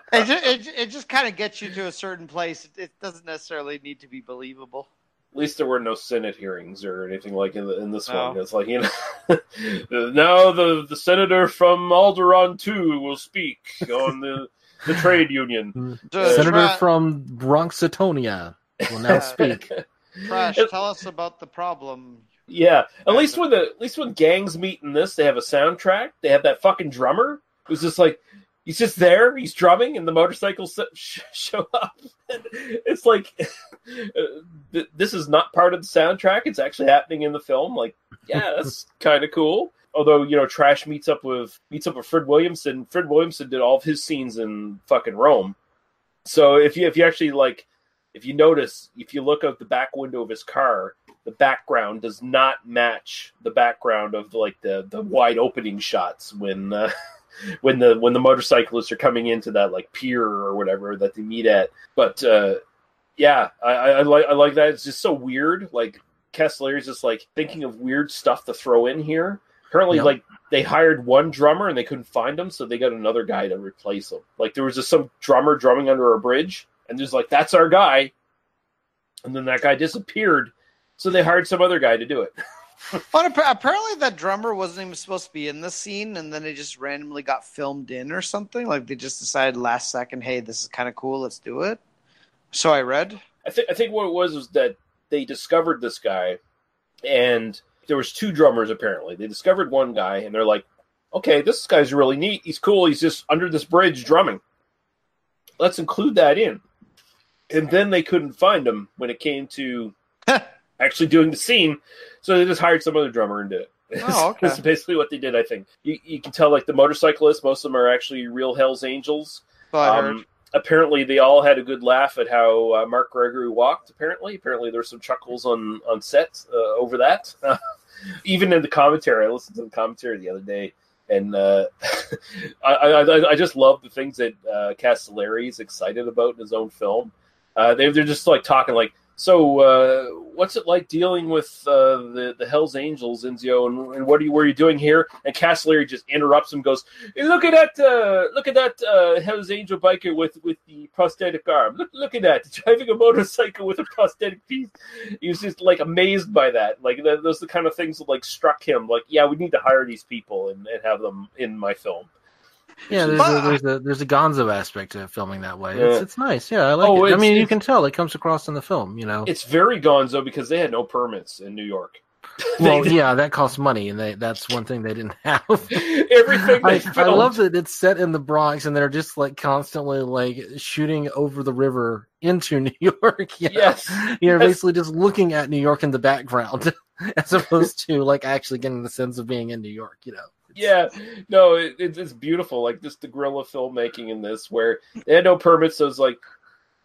*laughs* it, just, it, it just kind of gets you to a certain place. It, it doesn't necessarily need to be believable. At least there were no Senate hearings or anything like in, the, in this No. one. It's like you know, *laughs* now the the senator from Alderaan two will speak on the the trade union. *laughs* Senator Tra- from Bronxitonia will now speak. Trash, tell us about the problem. Yeah, at least when the at least when gangs meet in this, they have a soundtrack. They have that fucking drummer who's just like he's just there. He's drumming, and the motorcycles *laughs* show up. it's like *laughs* uh, this is not part of the soundtrack. It's actually happening in the film. Like, yeah, *laughs* that's kind of cool. Although you know, Trash meets up with meets up with Fred Williamson. Fred Williamson did all of his scenes in fucking Rome. So if you if you actually like if you notice, if you look out the back window of his car, the background does not match the background of like the the wide opening shots when uh, when the when the motorcyclists are coming into that like pier or whatever that they meet at. But uh, yeah, I, I, I like I like that. It's just so weird. Like Kessler is just like thinking of weird stuff to throw in here. Apparently, Yep. like they hired one drummer and they couldn't find him, so they got another guy to replace him. Like there was just some drummer drumming under a bridge, and there's like that's our guy, and then that guy disappeared, so they hired some other guy to do it. *laughs* But apparently, that drummer wasn't even supposed to be in the scene, and then it just randomly got filmed in or something. Like they just decided last second, "Hey, this is kind of cool. Let's do it." So I read. I think I think what it was was that they discovered this guy, and there was two drummers apparently. They discovered one guy, and they're like, "Okay, this guy's really neat. He's cool. He's just under this bridge drumming. Let's include that in." And then they couldn't find him when it came to *laughs* actually doing the scene, so they just hired some other drummer and did it. Oh, *laughs* okay. That's basically what they did. I think you, you can tell like the motorcyclists, most of them are actually real Hell's Angels. I Um, apparently they all had a good laugh at how uh, Mark Gregory walked. Apparently, apparently there were some chuckles on on set uh, over that. *laughs* Even in the commentary, I listened to the commentary the other day, and uh, *laughs* I, I I just love the things that uh, Castellari is excited about in his own film. Uh, they they're just like talking like, so uh, what's it like dealing with uh, the the Hell's Angels, Enzo, and, and what are you were you doing here? And Castellari just interrupts him, goes, hey, look at that, uh, look at that uh, Hell's Angel biker with with the prosthetic arm. Look look at that, driving a motorcycle with a prosthetic piece. He was just like amazed by that. Like th- those are the kind of things that like struck him. Like, yeah, we need to hire these people and, and have them in my film. Yeah, there's a, there's a there's a Gonzo aspect to filming that way. It's, Yeah. it's nice. Yeah, I like Oh, it. I mean, you can tell it comes across in the film. You know. It's very gonzo because they had no permits in New York. *laughs* well, yeah, that costs money, and they, that's one thing they didn't have. *laughs* Everything I, I love that it's set in the Bronx, and they're just like constantly like shooting over the river into *laughs* New York. You know? Yes, you're yes. basically just looking at New York in the background, as opposed to like actually getting the sense of being in New York. You know. *laughs* yeah, no, it, it's it's beautiful. Like just the guerrilla filmmaking in this, where they had no permits, so it's like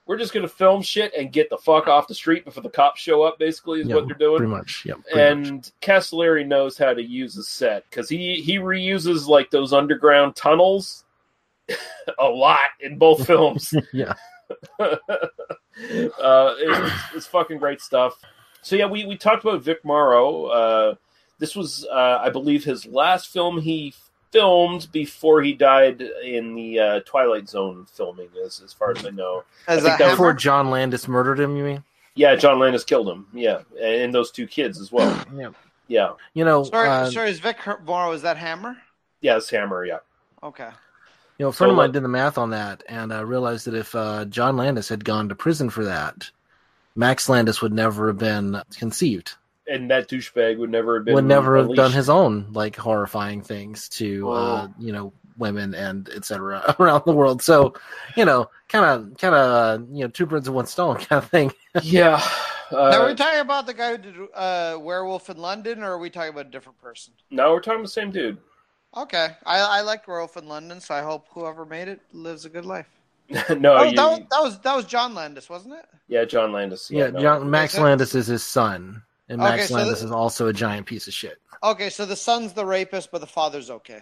we're just gonna film shit and get the fuck off the street before the cops show up. Basically, is Yeah, what they're doing. Pretty much. Yeah. pretty and Castellari knows how to use a set because he he reuses like those underground tunnels *laughs* a lot in both *laughs* films. yeah. uh, it- it's, it's fucking great stuff. So yeah, we, we talked about Vic Morrow. Uh, this was, uh, I believe, his last film he filmed before he died in the uh, Twilight Zone filming, as as far as I know. As think a that was- Before John Landis murdered him, you mean? yeah, John Landis killed him. Yeah, and those two kids as well. Yeah. Yeah, You know, Sorry, uh, sorry, is Vic Morrow, is that Hammer? yeah, it's Hammer. Yeah. Okay. You know, a friend So, of mine did the math on that and uh, realized that if uh, John Landis had gone to prison for that, Max Landis would never have been conceived. And that douchebag would never have been would never have done his own like horrifying things to uh, you know women and etc. *laughs* around the world. So, you know, kind of, kind of, you know, two birds with one stone *laughs* kind of thing. yeah. now, are Uh, we talking about the guy who did uh, Werewolf in London, or are we talking about a different person? no, we're talking the same dude. Okay, I, I liked Werewolf in London, so I hope whoever made it lives a good life. *laughs* no, oh, you- that, was, that was that was John Landis, wasn't it? yeah, John Landis. Yeah, no. John, Max Landis is his son, and Max Okay, so Landis the- is also a giant piece of shit. Okay, so the son's the rapist, but the father's okay.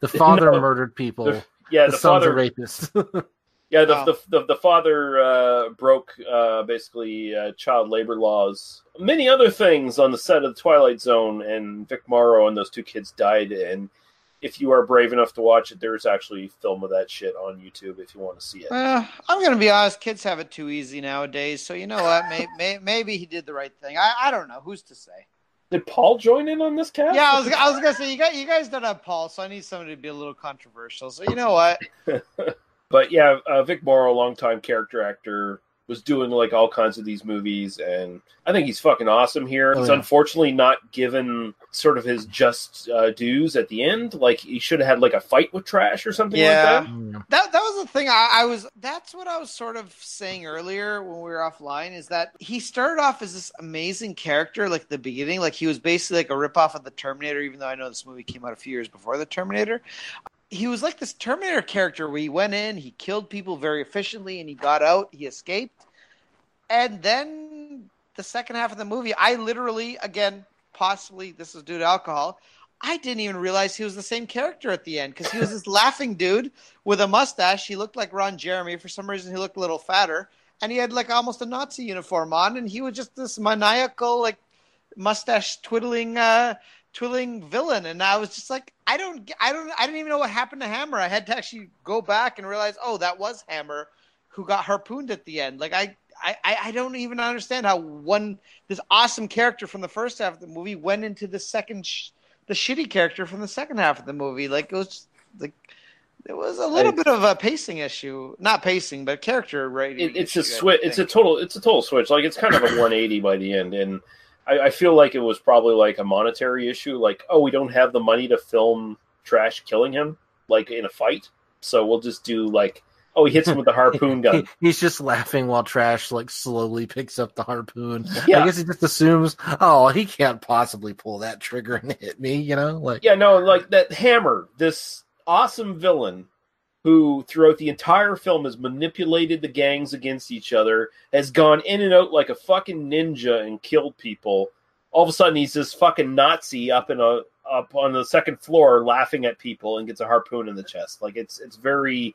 The father *laughs* No. murdered people. The- yeah, the, the son's father- a rapist. *laughs* Yeah, the Oh. the, the, the father uh, broke uh, basically uh, child labor laws, many other things on the set of the Twilight Zone, and Vic Morrow and those two kids died. And if you are brave enough to watch it, there's actually film of that shit on YouTube if you want to see it. Well, I'm gonna be honest. Kids have it too easy nowadays. So you know what? May, *laughs* may, maybe he did the right thing. I, I don't know. Who's to say? Did Paul join in on this cast? Yeah, I was, I was gonna say you got you guys don't have Paul, so I need somebody to be a little controversial. So you know what? *laughs* But yeah, uh, Vic Morrow, longtime character actor, was doing like all kinds of these movies, and I think he's fucking awesome here. Oh, he's yeah. unfortunately not given sort of his just uh, dues at the end. Like he should have had like a fight with Trash or something Yeah. like that. That that was the thing. I, I was. That's what I was sort of saying earlier when we were offline. Is that he started off as this amazing character, like the beginning, like he was basically like a ripoff of the Terminator. Even though I know this movie came out a few years before the Terminator, he was like this Terminator character where he went in, he killed people very efficiently, and he got out, he escaped, and then the second half of the movie, I literally, again, possibly this is due to alcohol. I didn't even realize he was the same character at the end because he was this *laughs* laughing dude with a mustache. He looked like Ron Jeremy. For some reason, he looked a little fatter, and he had like almost a Nazi uniform on, and he was just this maniacal, like mustache twiddling, uh, twiddling villain. And I was just like, I don't, I don't, I didn't even know what happened to Hammer. I had to actually go back and realize, oh, that was Hammer who got harpooned at the end. Like I. I, I don't even understand how one this awesome character from the first half of the movie went into the second sh- the shitty character from the second half of the movie. Like it was like there was a little I- bit of a pacing issue, not pacing, but character writing. It, it's a switch. It's a total. It's a total switch. Like it's kind of a 180 by the end, and I, I feel like it was probably like a monetary issue. Like, oh, we don't have the money to film Trash killing him like in a fight, so we'll just do like, oh, he hits him with the *laughs* harpoon gun. *laughs* He's just laughing while Trash like slowly picks up the harpoon. Yeah. I guess he just assumes, oh, he can't possibly pull that trigger and hit me. You know, like Yeah, no, like that Hammer, this awesome villain who throughout the entire film has manipulated the gangs against each other, has gone in and out like a fucking ninja and killed people, all of a sudden he's this fucking Nazi up in a up on the second floor laughing at people and gets a harpoon in the chest. Like it's it's very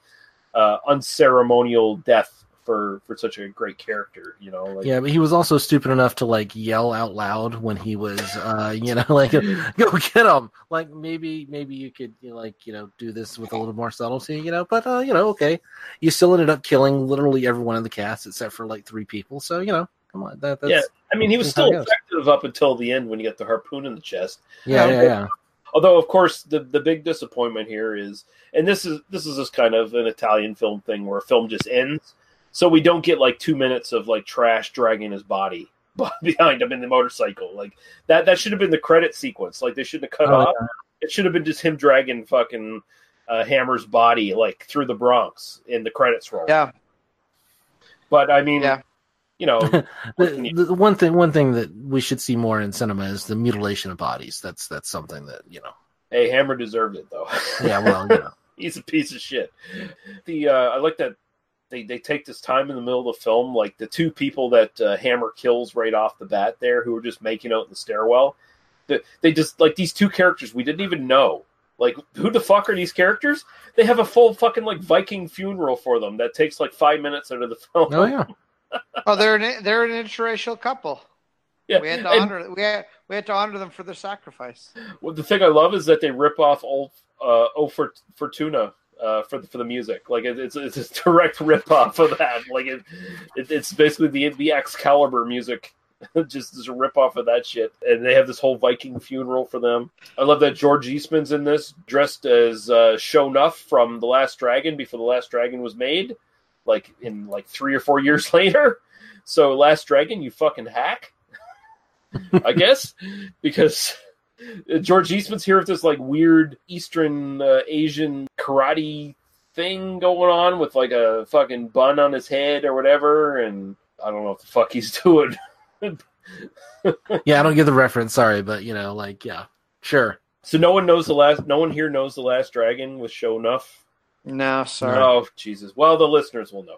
uh, unceremonial death for for such a great character. You know, like, Yeah, but he was also stupid enough to like yell out loud when he was, uh, *laughs* you know, like *laughs* "Go get him!" Like maybe, maybe you could, you know, like, you know, do this with a little more subtlety, you know. But uh, you know, okay, you still ended up killing literally everyone in the cast except for like three people. So you know, come on, that, that's yeah. I mean, he was still effective up until the end when he got the harpoon in the chest. Yeah, yeah, yeah. Although, of course, the the big disappointment here is, and this is this is just kind of an Italian film thing where a film just ends, so we don't get like two minutes of like trash dragging his body *laughs* behind him in the motorcycle. Like that that should have been the credit sequence. Like they shouldn't have cut Oh, off. yeah. It should have been just him dragging fucking uh, Hammer's body like through the Bronx in the credits roll. Yeah. But I mean, you know, *laughs* the, the one thing, one thing that we should see more in cinema is the mutilation of bodies. That's that's something that you know. Hey, Hammer deserved it though. Yeah, well, you know. *laughs* he's a piece of shit. The uh, I like that they they take this time in the middle of the film, like the two people that uh, Hammer kills right off the bat there, who are just making out in the stairwell. That they just like these two characters we didn't even know. Like who the fuck are these characters? They have a full fucking like Viking funeral for them that takes like five minutes out of the *laughs* film. Oh yeah. Oh, they're an they're an interracial couple. Yeah, We had to and- honor we had we had to honor them for their sacrifice. Well, the thing I love is that they rip off old uh, O for Fortuna uh, for the, for the music. Like it, it's it's a *laughs* direct rip off of that. Like it, it it's basically the the Excalibur music. *laughs* just just a rip off of that shit. And they have this whole Viking funeral for them. I love that George Eastman's in this, dressed as uh, Sho'nuff from The Last Dragon before The Last Dragon was made, like in like three or four years *laughs* later. So Last Dragon, you fucking hack. I guess because George Eastman's here with this like weird Eastern uh, Asian karate thing going on with like a fucking bun on his head or whatever, and I don't know what the fuck he's *laughs* doing. Yeah, I don't get the reference. Sorry, but you know, like, yeah, sure. So no one knows the last. No one here knows the last dragon was Sho'nuff. No, sorry. Oh Jesus! Well, the listeners will know.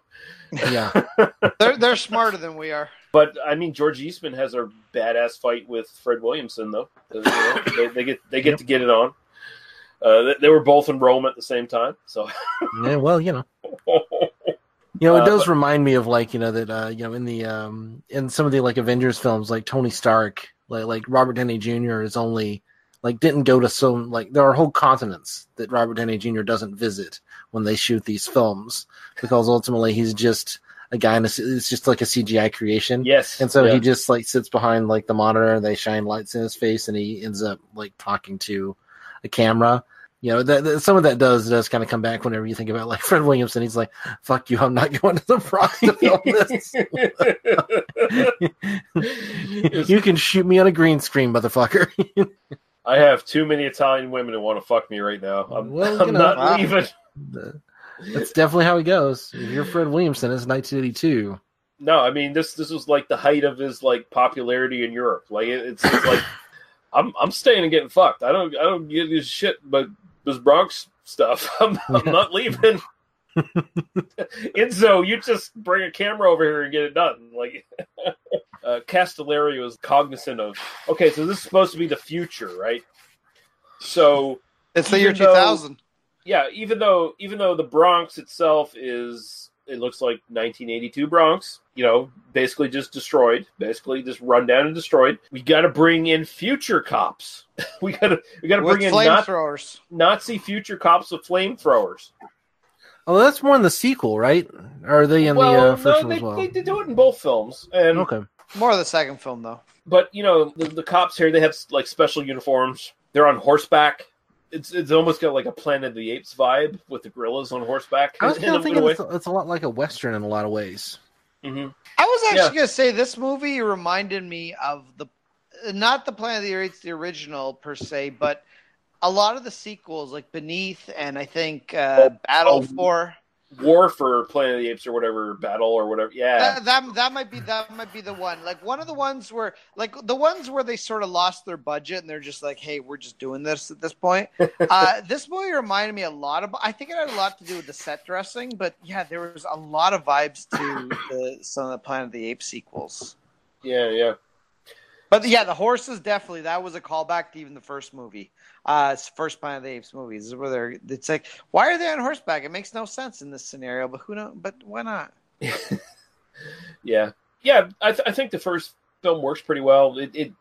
Yeah. *laughs* they're they're smarter than we are. But I mean, George Eastman has a badass fight with Fred Williamson, though. Uh, you know, they, they get they get to get it on. Uh, they, they were both in Rome at the same time, so Yeah, well, you know. *laughs* You know, it Uh, does but- remind me of like you know that uh, you know in the um in some of the like Avengers films, like Tony Stark, like like Robert Downey Jr. is only like didn't go to some like there are whole continents that Robert Downey Jr. doesn't visit when they shoot these films because ultimately he's just a guy in a, it's just like a CGI creation. Yes, and so yeah. he just like sits behind like the monitor. and They shine lights in his face, and he ends up like talking to a camera. You know, that, that- some of that does does kind of come back whenever you think about like *laughs* Fred Williamson. He's like, "Fuck you, I'm not going to the Bronx to film this. *laughs* you can shoot me on a green screen, motherfucker." *laughs* I have too many Italian women who want to fuck me right now. I'm, Well, I'm know, not leaving. That's definitely how he goes. If you're Fred Williamson, it's 1982. No, I mean this. This was like the height of his like popularity in Europe. Like it, it's, it's like *laughs* I'm I'm staying and getting fucked. I don't I don't give a shit, but this Bronx stuff. *laughs* I'm, I'm not leaving. *laughs* Enzo, you just bring a camera over here and get it done. Like uh, Castellari was cognizant of. Okay, so this is supposed to be the future, right? So It's the year 2000. Yeah, even though even though the Bronx itself is it looks like 1982 Bronx, you know, basically just destroyed, basically just run down and destroyed. We got to bring in future cops. *laughs* we got to we got to bring in not, flamethrowers. Nazi future cops with flamethrowers. Oh, that's more in the sequel, right? Or are they in well, the uh, first no, one they, as well? they, they do it in both films, and Okay. More of the second film though. but you know the, the cops here they have like special uniforms. They're on horseback. It's it's almost got like a Planet of the Apes vibe with the gorillas on horseback. I was in kind a- of thinking it's, it's a lot like a western in a lot of ways. Mm-hmm. I was actually Yeah. going to say this movie reminded me of the not the Planet of the Apes, the original per se, but a lot of the sequels, like Beneath and I think uh, Battle Oh. for. War for Planet of the Apes or whatever battle or whatever. Yeah, That, that that might be that might be the one. Like one of the ones where like the ones where they sort of lost their budget and they're just like, hey, we're just doing this at this point. *laughs* uh, this movie reminded me a lot of. I think it had a lot to do with the set dressing, but yeah, there was a lot of vibes to the some of the Planet of the Apes sequels. yeah, yeah. But yeah, the horses definitely that was a callback to even the first movie, uh, it's first Planet of the Apes movies where they're it's like why are they on horseback? It makes no sense in this scenario, but who know? But why not? *laughs* Yeah, yeah. I, th- I think the first film works pretty well. It it,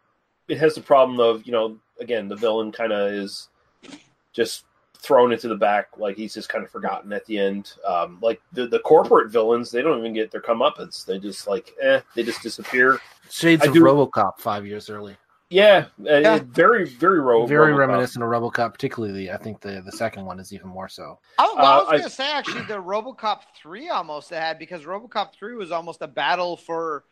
it has the problem of you know again the villain kind of is just thrown into the back like he's just kind of forgotten at the end. Um, like the the corporate villains, they don't even get their comeuppance. They just like eh, they just disappear. Shades I of do- RoboCop five years early. Yeah, uh, it- very very ro- Very RoboCop. reminiscent of RoboCop, particularly I think the the second one is even more so. Oh, well, Uh, I was gonna say actually the RoboCop three almost had because RoboCop three was almost a battle for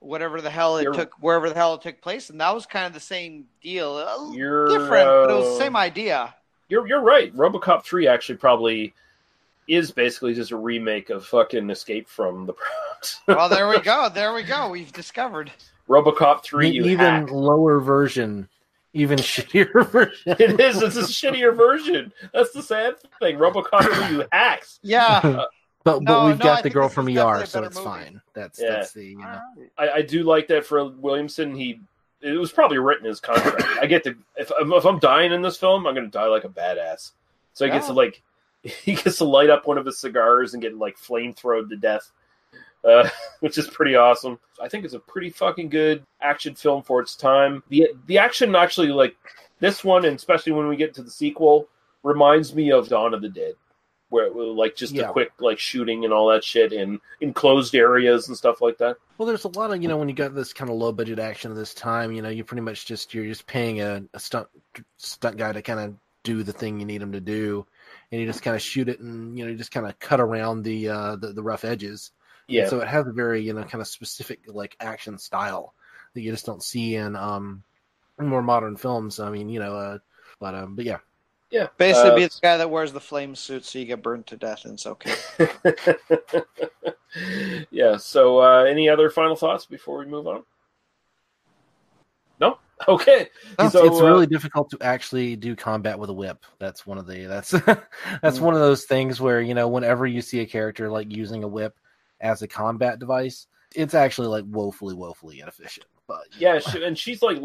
whatever the hell it took wherever the hell it took place, and that was kind of the same deal. A little You're, different, but it was uh, the same idea. You're you're right. RoboCop three actually probably is basically just a remake of fucking Escape from the Bronx. well, there we *laughs* go. There we go. We've discovered. RoboCop three, The you even hack. lower version, even *laughs* shittier version. It is. It's a shittier version. That's the sad thing. RoboCop three, you hacks. *laughs* Yeah. *laughs* but but No, we've no, got I the girl from ER, so it's movie. fine. That's Yeah. that's the you know. I, I do like that for Williamson. He it was probably written in his contract. I get to if I'm- if I'm dying in this film, I'm going to die like a badass. So he gets to like he gets to light up one of his cigars and get like flamethrowed to death, uh, *laughs* which is pretty awesome. I think it's a pretty fucking good action film for its time. the The action actually like this one, and especially when we get to the sequel, reminds me of Dawn of the Dead. Where it was like just Yeah. a quick like shooting and all that shit in enclosed areas and stuff like that. Well, there's a lot of you know when you got this kind of low budget action of this time, you know, you pretty much just you're just paying a, a stunt stunt guy to kind of do the thing you need him to do, and you just kind of shoot it and you know you just kind of cut around the uh the, the rough edges. And Yeah. so it has a very you know kind of specific like action style that you just don't see in um more modern films. I mean, you know, uh, but um, but yeah. Yeah, Basically, uh, be the guy that wears the flame suit so you get burned to death, and it's okay. *laughs* yeah. So, uh, any other final thoughts before we move on? No. *laughs* Okay. It's, so, it's uh, really difficult to actually do combat with a whip. That's one of the that's *laughs* that's Mm. one of those things where you know whenever you see a character like using a whip as a combat device, it's actually like woefully woefully inefficient. But yeah, she, and she's like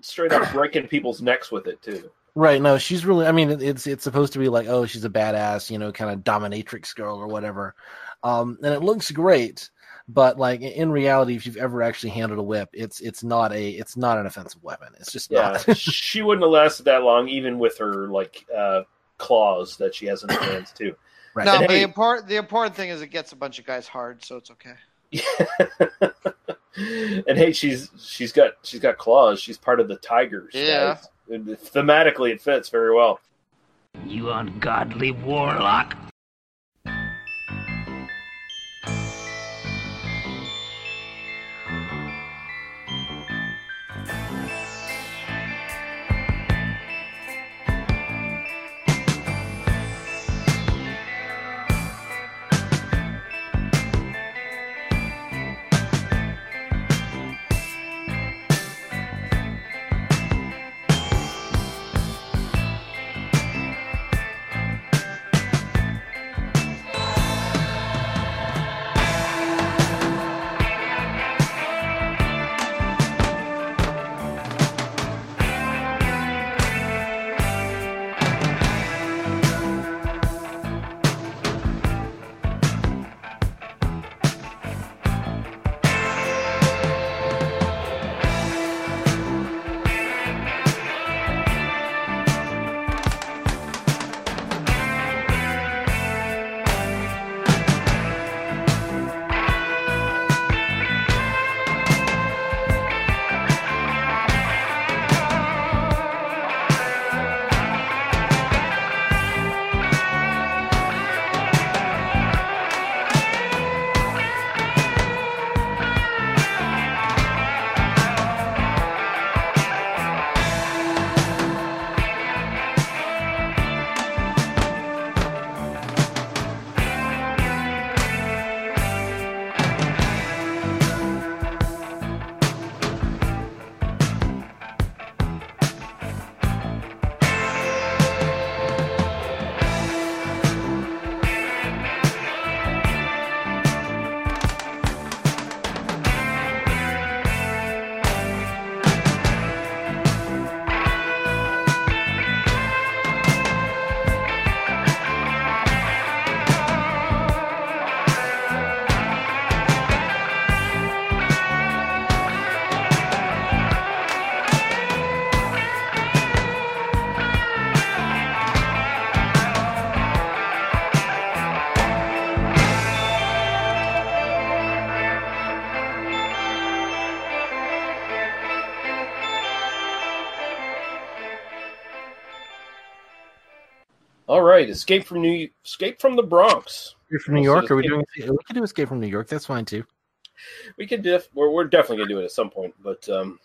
straight up breaking people's necks with it too. right, no, she's really. I mean, it's it's supposed to be like oh she's a badass, you know, kind of dominatrix girl or whatever, um, and it looks great. But like in reality, if you've ever actually handled a whip, it's it's not a it's not an offensive weapon. It's just Yeah, not. *laughs* she wouldn't have lasted that long, even with her like uh, claws that she has in her hands too. No, And but the important the important thing is it gets a bunch of guys hard, so it's okay. *laughs* and hey, she's she's got she's got claws. She's part of the tigers. Yeah. guys. And thematically, it fits very well. You ungodly warlock. Right, Escape from New Escape from the Bronx. You're from New York. Are we doing? We can do Escape from New York. That's fine too. We could def- we're, we're definitely gonna do it at some point, but um,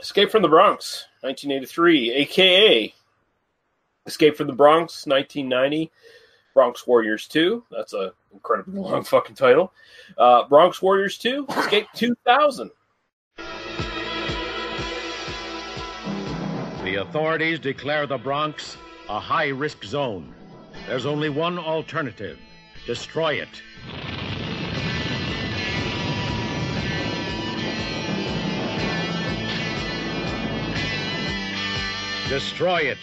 Escape from the Bronx, 1983, aka Escape from the Bronx, 1990. Bronx Warriors 2. That's a incredibly long fucking title. Uh, Bronx Warriors 2, Escape 2000. The authorities declare the Bronx a high risk zone. There's only one alternative destroy it. Destroy it.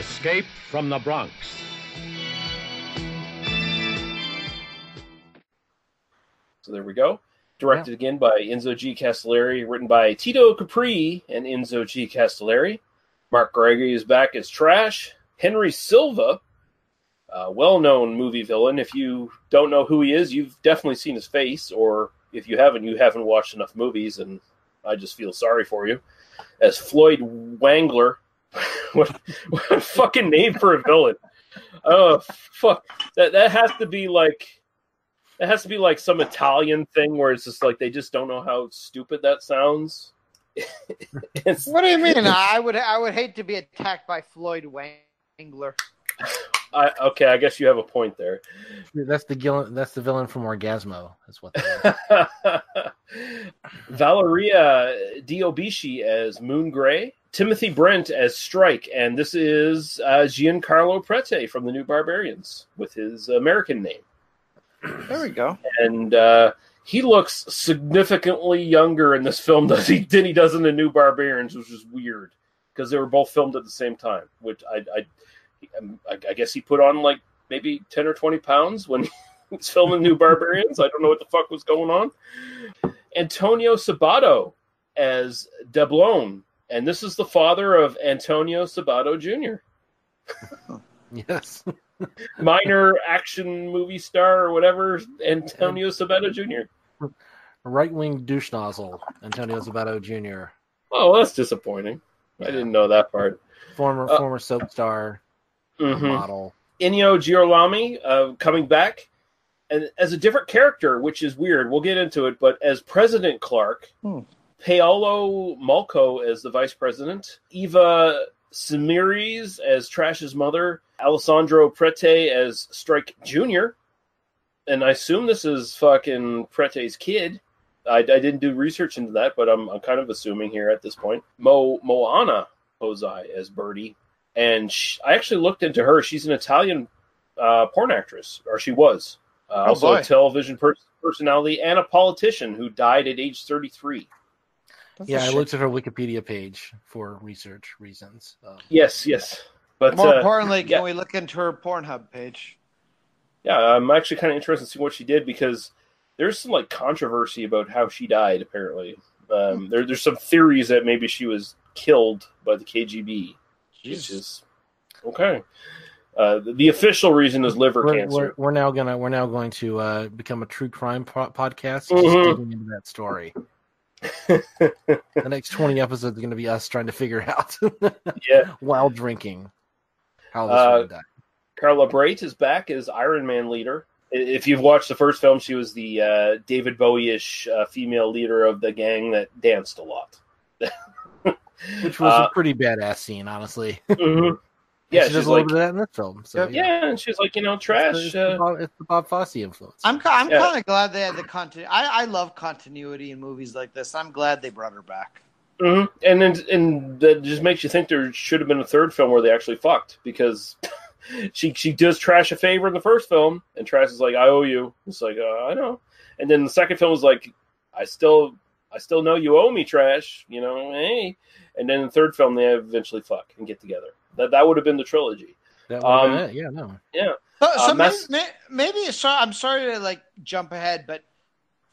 Escape from the Bronx. So there we go. Directed again by Enzo G. Castellari, written by Tito Carpi and Enzo G. Castellari. Mark Gregory is back as Trash. Henry Silva, a well-known movie villain. If you don't know who he is, you've definitely seen his face, or if you haven't, you haven't watched enough movies, and I just feel sorry for you. As Floyd Wangler, what, *laughs* what a fucking name for a villain! Oh fuck, that that has to be like it has to be like some Italian thing where it's just like they just don't know how stupid that sounds. *laughs* What do you mean? I would I would hate to be attacked by Floyd Wangler. I, okay, I guess you have a point there. That's the villain. That's the villain from Orgasmo. That's what. That is. *laughs* Valeria D'Obici as Moon Gray, Timothy Brent as Strike, and this is uh, Giancarlo Prete from the New Barbarians with his American name. There we go. And uh, he looks significantly younger in this film than he, than he does in the New Barbarians, which is weird because they were both filmed at the same time. Which I, I, I, I guess he put on like maybe ten or twenty pounds when *laughs* he was filming New Barbarians. I don't know what the fuck was going on. Antonio Sabato as Deblone, and this is the father of Antonio Sabato Jr. *laughs* yes. *laughs* minor action movie star or whatever, Antonio Sabato Jr. Right wing douche nozzle, Antonio Sabato Jr. Oh, that's disappointing. I didn't know that part. Former Uh, former soap star, Mhm. model. Ennio Girolami uh, coming back and as a different character, which is weird. We'll get into it, but as President Clark, Hmm. Paolo Malco as the vice president, Eva Samiris as Trash's mother, Alessandro Prete as Strike Jr., and I assume this is fucking Prete's kid. I, I didn't do research into that, but I'm, I'm kind of assuming here at this point. Mo Moana Pozzi as Birdie, and sh I actually looked into her. She's an Italian uh, porn actress, or she was. Uh, Oh, also boy. a television per- personality and a politician who died at age 33. Yeah, I looked at her Wikipedia page for research reasons. Um, Yes, yes. But More uh, importantly, can yeah. we look into her Pornhub page? yeah, I'm actually kind of interested to see what she did because there's some like controversy about how she died. Apparently, um, there, there's some theories that maybe she was killed by the KGB, which is okay. Uh, the, the official reason is liver we're, cancer. we're, we're now gonna we're now going to uh, become a true crime po- podcast, just Mhm. digging into that story. The next twenty episodes are going to be us trying to figure out, *laughs* yeah, while drinking, how this Uh, died. Carla Brait is back as Iron Man leader. If you've watched the first film, she was the uh, David Bowie-ish uh, female leader of the gang that danced a lot. *laughs* Which was uh, a pretty badass scene, honestly. Mhm. Yeah, Yeah, she does she's a little like- bit of that in this film. So yeah, and she's like, you know, It's trash. the, it's, the uh, Bob, it's the Bob Fosse influence. I'm I'm Yeah. kind of glad they had the continuity. I I love continuity in movies like this. I'm glad they brought her back. hmm And then and that just makes you think there should have been a third film where they actually fucked because *laughs* she she does trash a favor in the first film, and trash is like, I owe you. It's like, uh, I know. And then the second film is like, I still I still know you owe me, trash. You know, hey. And then the third film they eventually fuck and get together. That that would have been the trilogy. That would Um, it. Yeah, no. Yeah. So, Uh, so Mass- maybe, may- maybe it's sorry, I'm sorry to like jump ahead, but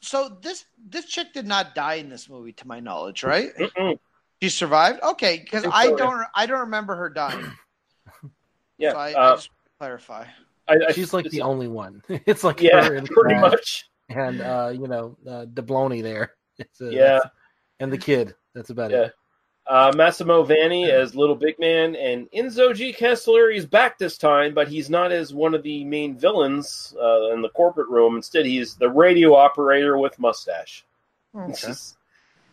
so this this chick did not die in this movie, to my knowledge, right? Mm-mm. She survived. Okay, because think I so, don't. I don't remember her dying. *clears throat* Yeah, So I, uh, I just clarify. I, I, She's like the only one. *laughs* It's like Yeah, her and *laughs* pretty Crash much. and uh, you know uh, Debloni there. *laughs* It's, uh, Yeah. and the kid. That's about Yeah. it. Uh, Massimo Vanni as Little Big Man, and Enzo G. Castellari is back this time, but he's not as one of the main villains uh, in the corporate room. Instead, he's the radio operator with mustache. It's Okay.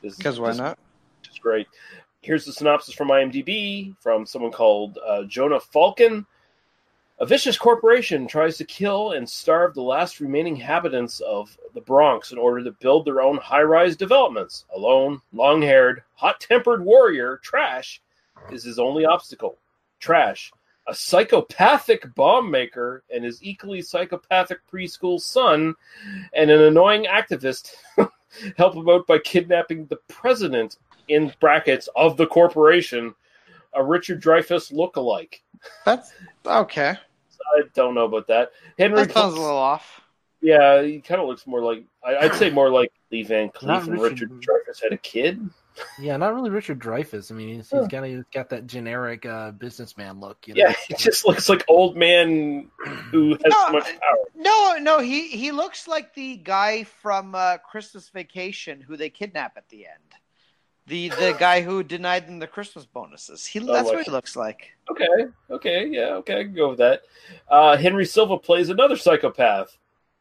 Because why this- not? It's great. Here's the synopsis from IMDb from someone called uh, Jonah Falcon. A vicious corporation tries to kill and starve the last remaining inhabitants of the Bronx in order to build their own high rise developments. A lone, long haired, hot tempered warrior, Trash, is his only obstacle. Trash, a psychopathic bomb maker, and his equally psychopathic preschool son, and an annoying activist *laughs* help him out by kidnapping the president, in brackets, of the corporation, a Richard Dreyfuss lookalike. That's okay. I don't know about that. Henry That sounds a little off. Yeah, he kind of looks more like I, I'd say more like Lee Van Cleef Not and Richard- Richard Dreyfuss had a kid. Yeah, not really Richard Dreyfuss. I mean, he's, Huh. he's got got that generic uh, businessman look. You know? Yeah, he just looks like old man who *clears throat* has so much power. No, no, he he looks like the guy from uh, Christmas Vacation who they kidnap at the end. The the *laughs* guy who denied them the Christmas bonuses. He Oh, that's like- what he looks like. Okay, okay, yeah, okay, I can go with that. Uh, Henry Silva plays another psychopath.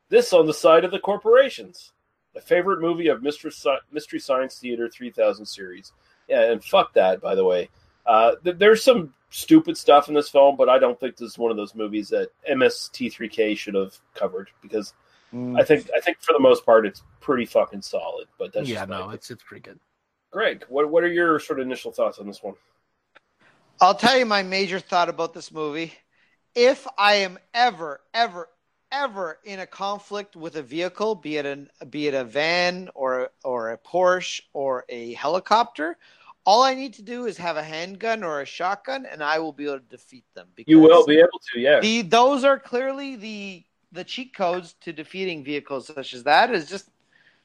This on the side of the corporations. My favorite movie of Mystery, Sci- Mystery Science Theater 3000 series. Yeah, and fuck that, by the way. Uh, th- there's some stupid stuff in this film, but I don't think this is one of those movies that MST3K should have covered because Mm. I think I think for the most part it's pretty fucking solid. But that's yeah, just no, it's it's pretty good. Greg, what what are your sort of initial thoughts on this one? I'll tell you my major thought about this movie. If I am ever, ever, ever in a conflict with a vehicle, be it an be it a van or or a Porsche or a helicopter, all I need to do is have a handgun or a shotgun, and I will be able to defeat them. You will be able to, yeah. The those are clearly the the cheat codes to defeating vehicles such as that. Is just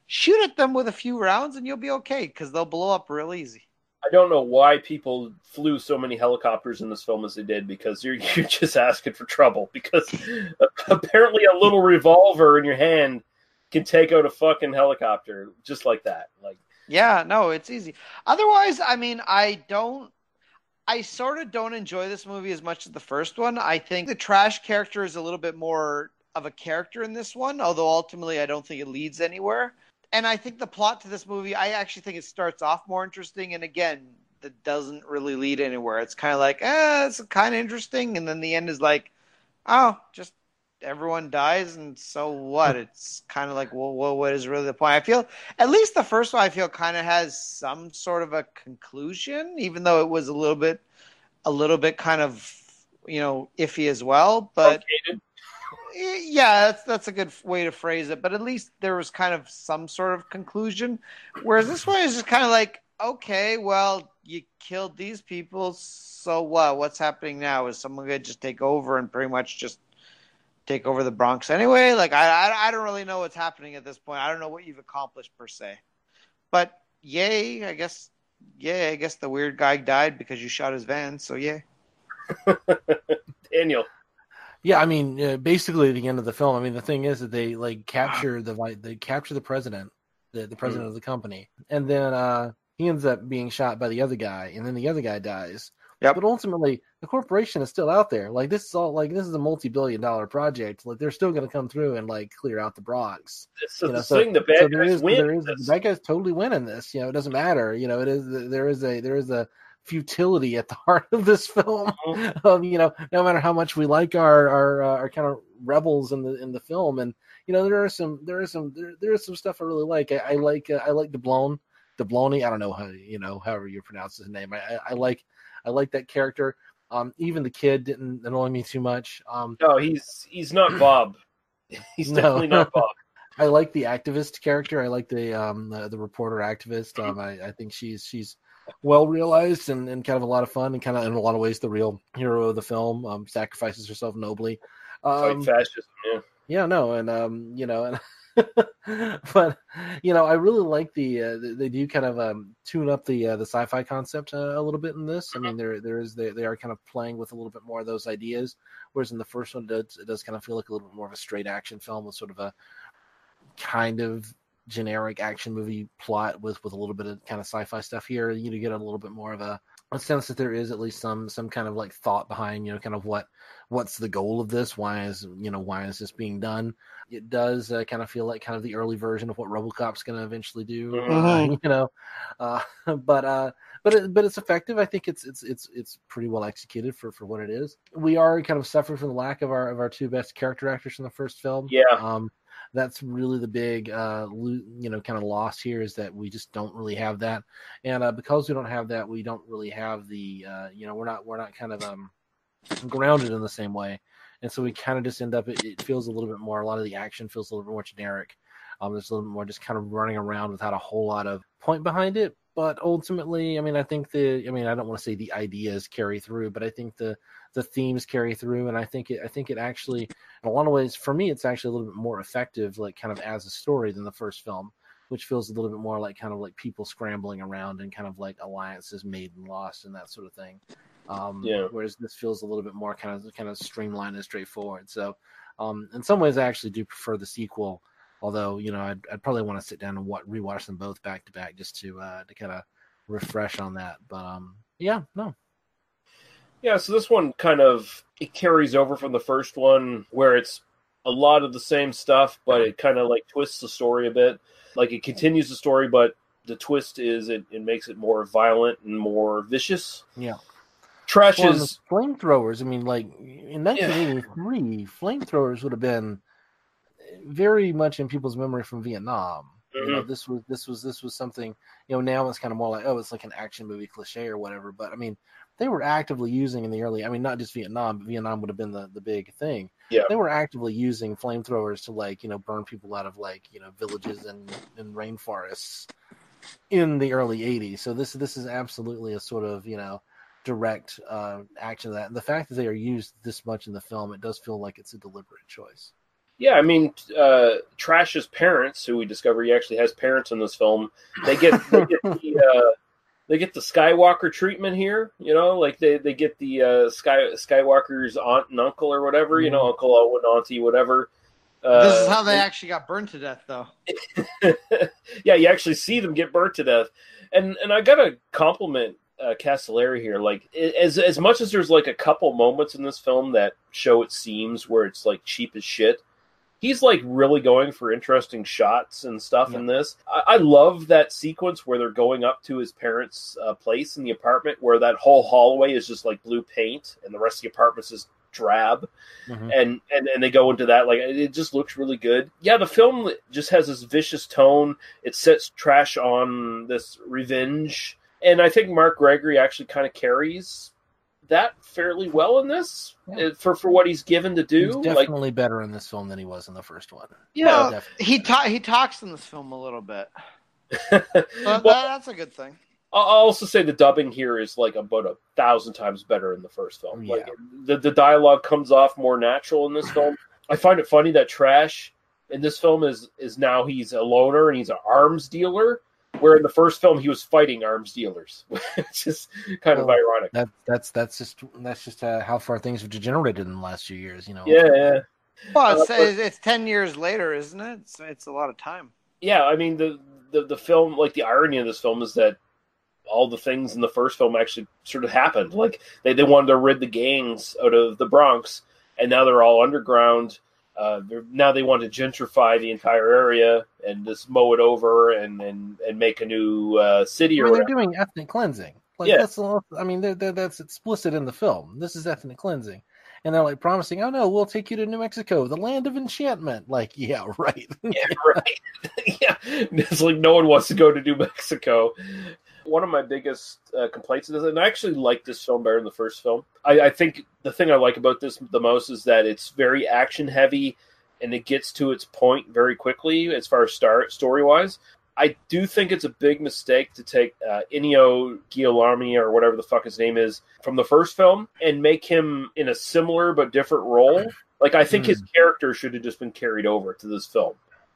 shoot at them with a few rounds, and you'll be okay because they'll blow up real easy. I don't know why people flew so many helicopters in this film as they did because you're *laughs* you're just asking for trouble because *laughs* apparently a little revolver in your hand can take out a fucking helicopter just like that. Like Yeah, no, it's easy. Otherwise, I mean, I don't. I sort of don't enjoy this movie as much as the first one. I think the trash character is a little bit more of a character in this one, although ultimately I don't think it leads anywhere. And I think the plot to this movie, I actually think it starts off more interesting, and again, that doesn't really lead anywhere. It's kind of like, eh, it's kind of interesting, and then the end is like, oh, just everyone dies, and so what? It's kind of like, well, well, what is really the point? I feel at least the first one, I feel kind of has some sort of a conclusion, even though it was a little bit, a little bit kind of, you know, iffy as well. But Eh, yeah, that's that's a good way to phrase it. But at least there was kind of some sort of conclusion. Whereas this one is just kind of like, okay, well, you killed these people, so what? What's happening now? Is someone gonna just take over and pretty much just take over the Bronx anyway? Like, I I, I don't really know what's happening at this point. I don't know what you've accomplished per se. But yay, I guess. Yay, I guess the weird guy died because you shot his van. So yay. *laughs* Daniel. Yeah, I mean, uh, basically the end of the film. I mean, the thing is that they like capture the they capture the president, the, the president of the company, and then uh, he ends up being shot by the other guy, and then the other guy dies. Yeah. But ultimately, the corporation is still out there. Like this is all like this is a multi-billion-dollar project. Like they're still going to come through and like clear out the Bronx. So You know, the thing, the bad there guys is- win. Is, the bad guys totally win in this. You know, it doesn't matter. You know, it is there is a there is a futility at the *laughs* heart of this film. Mm-hmm. *laughs* Of you know, no matter how much we like our our uh, our kind of rebels in the in the film, and you know, there are some there is some there, there is some stuff I really like. I, I like uh, I like Deblone, Debloni. I don't know how you know however you pronounce his name. I, I, I like I like that character. Um, even the kid didn't annoy me too much. Um, No, he's he's not Bob. *clears throat* He's No. definitely not *laughs* Bob. I like the activist character. I like the um the, the reporter activist. Um, I, I think she's she's well realized and, and kind of a lot of fun and kind of in a lot of ways the real hero of the film. Um, sacrifices herself nobly. Um, fascism, yeah. yeah, no, and um, you know, and *laughs* but you know, I really like the uh, they- they do kind of um, tune up the uh, the sci-fi concept uh, a little bit in this. I mean, there there is they, they are kind of playing with a little bit more of those ideas, whereas in the first one, it does, it does kind of feel like a little bit more of a straight action film with sort of a kind of generic action movie plot with with a little bit of kind of sci-fi stuff here. You get a little bit more of a, a sense that there is at least some some kind of like thought behind you know kind of what what's the goal of this why is you know why is this being done it does uh, kind of feel like kind of the early version of what robocop's going to eventually do uh, Mhm. *laughs* you know uh, *laughs* but uh but it, but it's effective i think it's it's it's it's pretty well executed for for what it is we are kind of suffering from the lack of our of our two best character actors from the first film Yeah. um that's really the big uh you know kind of loss here is that we just don't really have that. And uh, because we don't have that we don't really have the uh you know we're not we're not kind of um grounded in the same way. And so we kind of just end up it, it feels a little bit more a lot of the action feels a little bit more generic. Um there's a little more just kind of running around without a whole lot of point behind it but ultimately i mean i think the i mean i don't want to say the ideas carry through but i think the the themes carry through and i think it i think it actually in a lot of ways for me it's actually a little bit more effective like kind of as a story than the first film which feels a little bit more like kind of like people scrambling around and kind of like alliances made and lost and that sort of thing um Yeah. whereas this feels a little bit more kind of kind of streamlined and straightforward so um in some ways i actually do prefer the sequel although you know i'd, I'd probably want to sit down and wa- rewatch them both back to back just to uh to kind of refresh on that but um yeah no Yeah, so this one kind of it carries over from the first one where it's a lot of the same stuff, but it kind of like twists the story a bit. Like it continues the story, but the twist is it, it makes it more violent and more vicious. yeah Trash Well, is flamethrowers. I mean, like in 1983, flamethrowers would have been very much in people's memory from Vietnam. You know, Mhm. this was this was this was something. You know, now it's kind of more like oh, it's like an action movie cliche or whatever. But I mean, they were actively using in the early. I mean, not just Vietnam, but Vietnam would have been the the big thing. Yeah. they were actively using flamethrowers to like you know burn people out of like you know villages and and rainforests in the early 80s so this this is absolutely a sort of you know direct uh action of that and the fact that they are used this much in the film it does feel like it's a deliberate choice yeah. I mean, uh, Trash's parents, who we discover he actually has parents in this film, they get they get *laughs* the uh, they get the Skywalker treatment here. You know, like they they get the uh, Sky Skywalker's aunt and uncle or whatever. You know, Mhm. Uncle Owen, Auntie, whatever. Uh, this is how they actually got burned to death, though. *laughs* yeah, you actually see them get burnt to death, and and I gotta compliment uh, Castellari here. Like as as much as there's like a couple moments in this film that show it seems where it's like cheap as shit. He's like really going for interesting shots and stuff in this. I, I love that sequence where they're going up to his parents' uh, place in the apartment, where that whole hallway is just like blue paint, and the rest of the apartment's is drab. And and and they go into that like it just looks really good. Yeah the film just has this vicious tone. It sets trash on this revenge. And i think mark gregory actually kind of carries that fairly well in this uh, for for what he's given to do He's like definitely better in this film than he was in the first one Well, he ta- he talks in this film a little bit. *laughs* So that- that's a good thing. I'll I'll also say the dubbing here is like about a thousand times better in the first film. Like the the dialogue comes off more natural in this film. I find it funny that Trash in this film is is now he's a loner and he's an arms dealer, where in the first film he was fighting arms dealers, *laughs* which is kind of ironic. that that's that's just that's just uh, how far things have degenerated in the last few years you know Yeah, yeah. Well, it's, Uh, but- it's, it's ten years later, isn't it? It's, it's a lot of time. yeah, I mean the, the the film, like the irony of this film is that all the things in the first film actually sort of happened. Like they, they wanted to rid the gangs out of the Bronx, and now they're all underground. Uh, now they want to gentrify the entire area and just mow it over and and, and make a new uh, city or mean, they're doing ethnic cleansing. Like Yeah. that's I mean, they're, they're, that's explicit in the film. This is ethnic cleansing, and they're like promising, "Oh no, we'll take you to New Mexico, the land of enchantment." Like, yeah, *laughs* right. yeah, right. *laughs* yeah, it's like no one wants to go to New Mexico. One of my biggest uh, complaints is, and I actually like this film better than the first film. I, I think the thing I like about this the most is that it's very action heavy, and it gets to its point very quickly as far as start story wise. I do think it's a big mistake to take uh, Ennio Giuliani or whatever the fuck his name is from the first film and make him in a similar but different role. Like I think his character should have just been carried over to this film.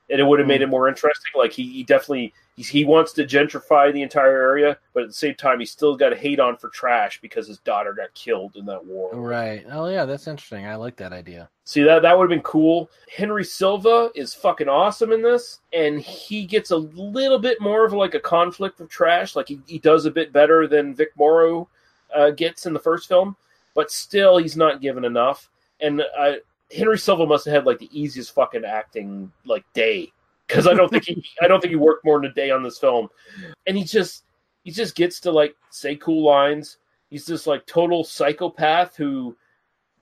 and it would have made it more interesting. Like he, he definitely he's, he wants to gentrify the entire area, but at the same time, he's still got a hate on for trash because his daughter got killed in that war. Right. Oh yeah, that's interesting. I like that idea. See that that would have been cool. Henry Silva is fucking awesome in this, and he gets a little bit more of like a conflict of trash. Like he, he does a bit better than Vic Morrow uh, gets in the first film, but still he's not given enough. And uh, Henry Silva must have had like the easiest fucking acting like day because I don't think he I don't think he worked more than a day on this film, and he just he just gets to like say cool lines. He's just like total psychopath who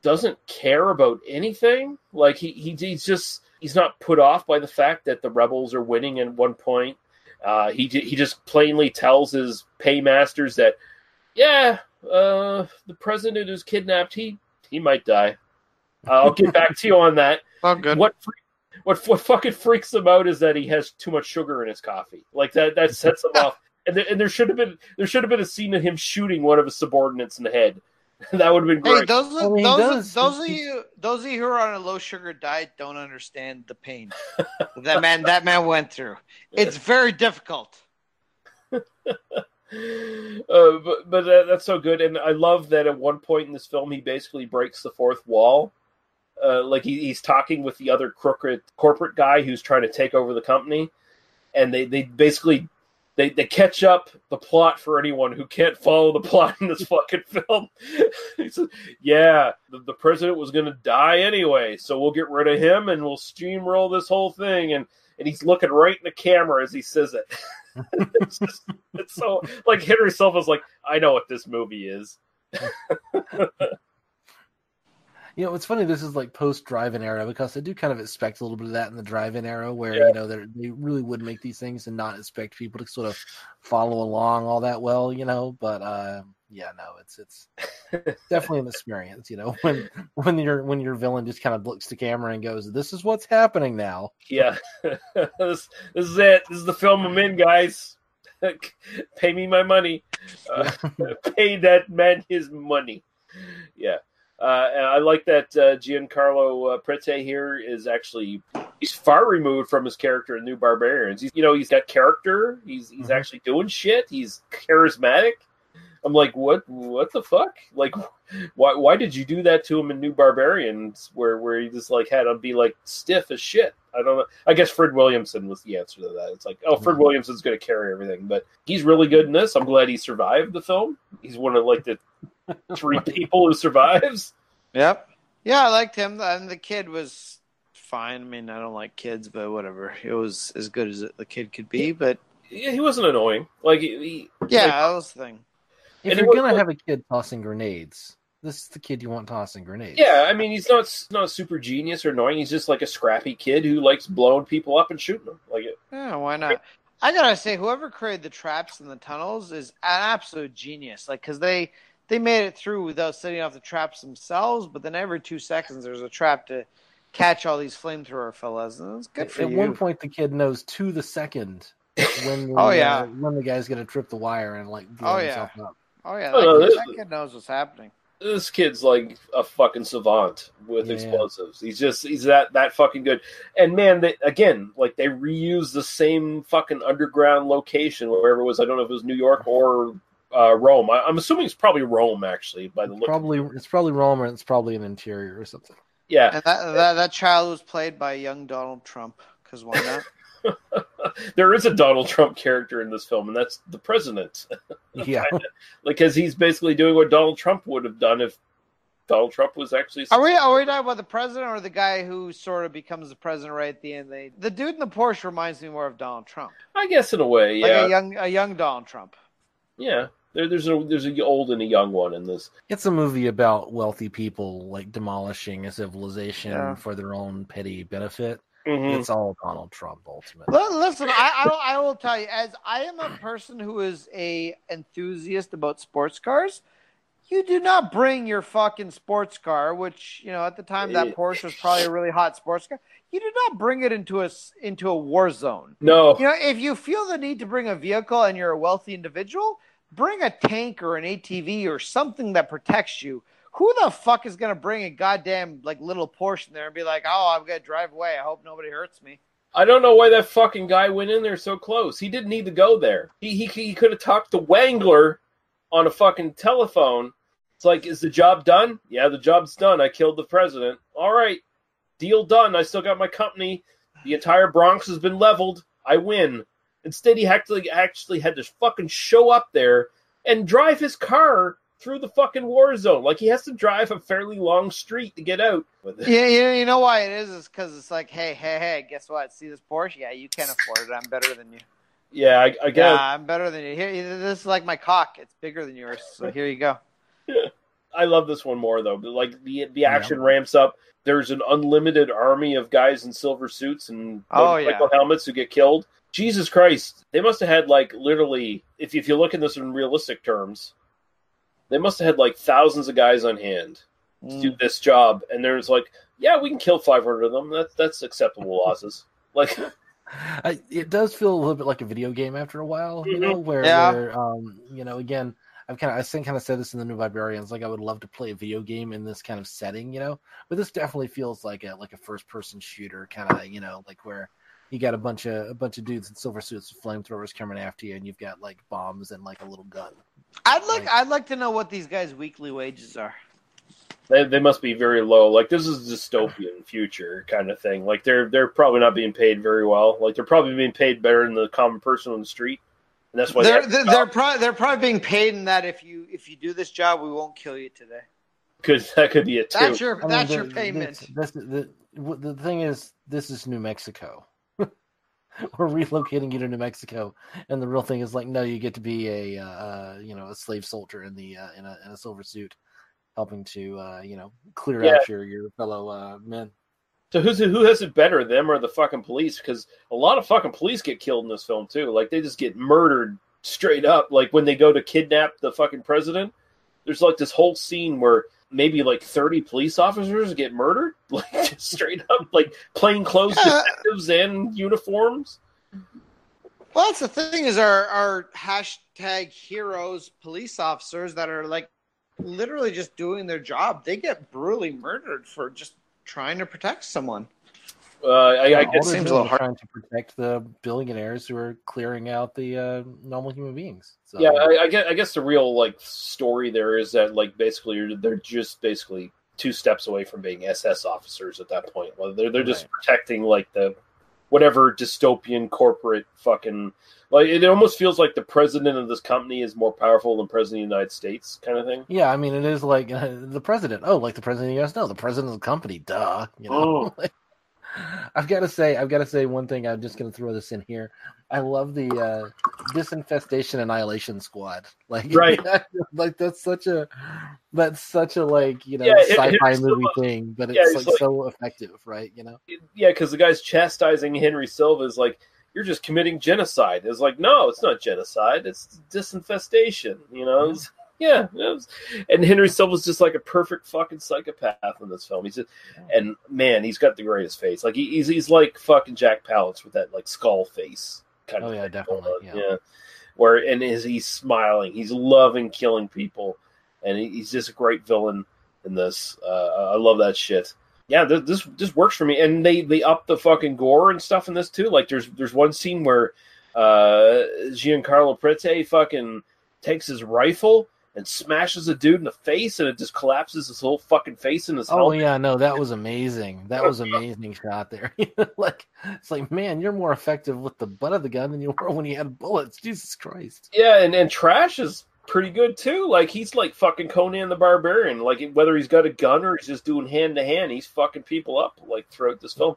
doesn't care about anything. Like he, he he's just he's not put off by the fact that the rebels are winning at one point. Uh, he he just plainly tells his paymasters that, yeah, uh, the president who's kidnapped, he he might die. I'll get back to you on that. Oh, good. What fre- what what fucking freaks him out is that he has too much sugar in his coffee. Like that that sets him off. And there, and there should have been there should have been a scene of him shooting one of his subordinates in the head. *laughs* that would have been Hey, great. those I mean, those does. those of you those of you who are on a low sugar diet don't understand the pain *laughs* that man that man went through. It's very difficult. *laughs* uh, but but that, that's so good, and I love that at one point in this film he basically breaks the fourth wall. Uh, like he, he's talking with the other crooked corporate guy who's trying to take over the company, and they they basically they they catch up the plot for anyone who can't follow the plot in this fucking film. *laughs* he says, "Yeah, the, the president was going to die anyway, so we'll get rid of him and we'll steamroll this whole thing." And and he's looking right in the camera as he says it. *laughs* it's, just, it's so like Henry Silva's like, I know what this movie is. *laughs* You know, it's funny. This is like post drive-in era because I do kind of expect a little bit of that in the drive-in era, where Yeah. you know they're- really would make these things and not expect people to sort of follow along all that well, you know. But uh, yeah, no, it's it's definitely an experience, you know, *laughs* when when your when your villain just kind of looks to camera and goes, "This is what's happening now." Yeah, *laughs* this, this is it. This is the film I'm in, guys. *laughs* Pay me my money. Uh, pay that man his money. Yeah. Uh, and I like that uh, Giancarlo uh, Prete here is actually he's far removed from his character in New Barbarians. He's you know he's got character. He's he's actually doing shit. He's charismatic. I'm like, what? What the fuck? Like, *laughs* why? Why did you do that to him in New Barbarians, where where he just like had him be like stiff as shit? I don't know. I guess Fred Williamson was the answer to that. It's like, oh, Fred Williamson's going to carry everything, but he's really good in this. I'm glad he survived the film. He's one of like the *laughs* three people who survives. Yep. Yeah, I liked him, and the kid was fine. I mean, I don't like kids, but whatever. It was as good as the kid could be. But Yeah, he wasn't annoying. Like, he, he- yeah, like, that was the thing. If And you're was- gonna have a kid tossing grenades, this is the kid you want tossing grenades. yeah. I mean, he's not not super genius or annoying. He's just like a scrappy kid who likes blowing people up and shooting them. Like, it. Yeah, why not? I gotta say, whoever created the traps in the tunnels is an absolute genius. Like, because they they made it through without setting off the traps themselves, but then every two seconds there's a trap to catch all these flamethrower fellas, and it's good for At you. one point, the kid knows to the second when *laughs* the, Oh, yeah. uh, when the guy's gonna trip the wire and like blow Oh, yeah. himself up. oh yeah, Oh, that, kid, this- that kid knows what's happening. this kid's like a fucking savant with Yeah. explosives. He's just he's that that fucking good. And man, they again like they reuse the same fucking underground location wherever it was. I don't know if it was New York or uh, Rome. I, I'm assuming it's probably Rome actually by the look. Probably it's probably Rome or it's probably an interior or something. yeah, And that, that that child was played by young Donald Trump. Because why not? *laughs* *laughs* there is a Donald Trump character in this film, and that's the president. *laughs* Yeah. like because he's basically doing what Donald Trump would have done if Donald Trump was actually. Are we are we talking about the president or the guy who sort of becomes the president right at the end? They, the dude in the Porsche reminds me more of Donald Trump, I guess in a way, like yeah, a young a young Donald Trump. yeah. There, there's a there's a old and a young one in this. It's a movie about wealthy people like demolishing a civilization Yeah. for their own petty benefit. Mhm. It's all Donald Trump ultimately. Listen, I, I will- I will tell you, as I am a person who is a enthusiast about sports cars, you do not bring your fucking sports car, which you know at the time that Porsche was probably a really hot sports car. You do not bring it into a s- into a war zone. No, You know, if you feel the need to bring a vehicle and you're a wealthy individual, bring a tank or an ATV or something that protects you. Who the fuck is gonna bring a goddamn like little in there and be like, "Oh, I'm gonna drive away. I hope nobody hurts me." I don't know why that fucking guy went in there so close. He didn't need to go there. He he, he could have talked to Wangler on a fucking telephone. It's like, is the job done? Yeah, the job's done. I killed the president. All right, deal done. I still got my company. The entire Bronx has been leveled. I win. Instead, he actually actually had to fucking show up there and drive his car through the fucking war zone. Like he has to drive a fairly long street to get out. Yeah, you know, you know why it is? Is because it's like, hey, hey, hey, guess what? See this Porsche? Yeah, you can't afford it. I'm better than you. Yeah, I, I guess. Yeah, I'm better than you. Here, this is like my cock. It's bigger than yours. So here you go. *laughs* I love this one more though. Like the the action ramps up. There's an unlimited army of guys in silver suits and Oh, motorcycle helmets who get killed. Jesus Christ, they must have had like literally. If if you look at this in realistic terms, they must have had like thousands of guys on hand to Mm. do this job, and there's like, yeah, we can kill 500 of them. That's that's acceptable *laughs* losses. Like, *laughs* I, it does feel a little bit like a video game after a while, you know, where, Yeah. where um, you know, again, I've kind of, I think, kind of said this in the New Barbarians, like I would love to play a video game in this kind of setting, you know, but this definitely feels like a like a first person shooter kind of, you know, like where you got a bunch of a bunch of dudes in silver suits with flamethrowers coming after you, and you've got like bombs and like a little gun. I'd like, I'd like to know what these guys' weekly wages are. they, they must be very low. Like this is a dystopian future kind of thing. Like they're they're probably not being paid very well. Like they're probably being paid better than the common person on the street, and that's why They're, they they're, they're probably, they're probably being paid in that if you, if you do this job, we won't kill you today. could that could be it too. That's your, I mean, that's the- your payment. This, this, the, the thing is, this is New Mexico. *laughs* We're relocating you to New Mexico, and the real thing is like, no, you get to be a uh, uh, you know a slave soldier in the uh, in a in a silver suit, helping to uh, you know clear Yeah. out your your fellow uh, men. So who's who has it better, them or the fucking police? Because a lot of fucking police get killed in this film too. Like they just get murdered straight up. Like when they go to kidnap the fucking president, there's like this whole scene where maybe like 30 police officers get murdered, *laughs* like just straight up, like plain clothes detectives and uniforms. Well, that's the thing is our our hashtag heroes police officers that are like literally just doing their job. They get brutally murdered for just trying to protect someone. Uh, I, I Yeah, all guess they're seems a little hard. trying to protect the billionaires who are clearing out the uh, normal human beings. So, yeah, I, I guess I guess the real like story there is that like basically you're- they're just basically two steps away from being SS officers at that point. Well, they're they're just protecting like the whatever dystopian corporate fucking like it almost feels like the president of this company is more powerful than president of the United States kind of thing. Yeah, I mean, it is like uh, *laughs* the president. Oh, like the president of the U.S. No, the president of the company. Duh. You know. Oh. *laughs* I've got to say, I've got to say one thing. I'm just going to throw this in here. I love the uh, disinfestation annihilation squad. Like, *laughs* Right. like that's such a that's such a like you know Yeah, sci-fi movie thing, but it's yeah, it's like, like- so effective, right? You know. Yeah, because the guy's chastising Henry Silva is like, "You're just committing genocide." It's like, no, it's not genocide. It's disinfestation. You know. Yeah, was- and Henry Silva's just like a perfect fucking psychopath in this film. He's just, and man, he's got the greatest face. Like he, he's he's like fucking Jack Palance with that like skull face kind of. Oh yeah, definitely. Yeah. yeah. Where and is he's smiling, he's loving killing people, and he, he's just a great villain in this. Uh, I love that shit. Yeah, this, this this works for me, and they they up the fucking gore and stuff in this too. Like there's there's one scene where uh, Giancarlo Prete fucking takes his rifle and smashes a dude in the face, and it just collapses his whole fucking face in his Oh helmet. yeah, no, that was amazing. That was amazing shot there. *laughs* like it's like, man, you're more effective with the butt of the gun than you were when you had bullets. Jesus Christ. Yeah, and, and Trash is pretty good too. Like he's like fucking Conan the Barbarian. Like whether he's got a gun or he's just doing hand to hand, he's fucking people up like throughout this film.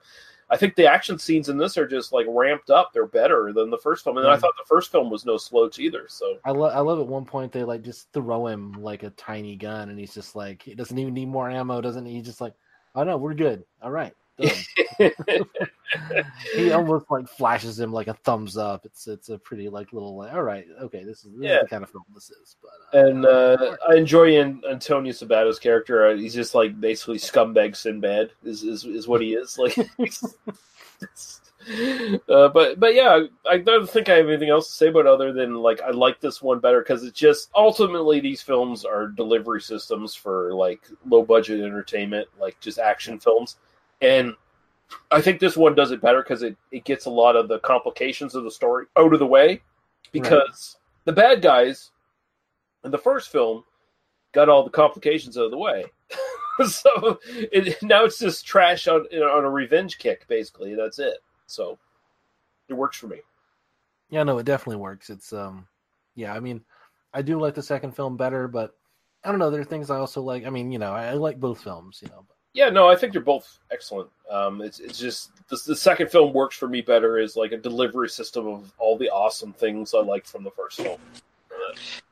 I think the action scenes in this are just like ramped up. They're better than the first film, and I Mm. thought the first film was no slouch either. So I love I love at one point they like just throw him like a tiny gun and he's just like he doesn't even need more ammo, doesn't he? He's just like, Oh no, we're good. All right. Done." *laughs* he almost like flashes him like a thumbs up. It's it's a pretty like little like all right, okay, this is this Yeah. is the kind of film this is. But and uh, I enjoy An- Antonio Sabato's character. Uh, he's just like basically scumbag Sinbad is is, is what he is. *laughs* Like, uh, but but yeah, I don't think I have anything else to say about other than like I like this one better because it's just ultimately these films are delivery systems for like low budget entertainment, like just action films, and I think this one does it better because it, it gets a lot of the complications of the story out of the way. Because the bad guys in the first film got all the complications out of the way. *laughs* so it, now it's just trash on on a revenge kick, basically. That's it. So it works for me. Yeah, no, it definitely works. It's um, yeah, I mean, I do like the second film better, but I don't know. There are things I also like. I mean, you know, I, I like both films. You know, Yeah, no, I think they're both excellent. Um, it's it's just the, the second film works for me better as like a delivery system of all the awesome things I liked from the first film.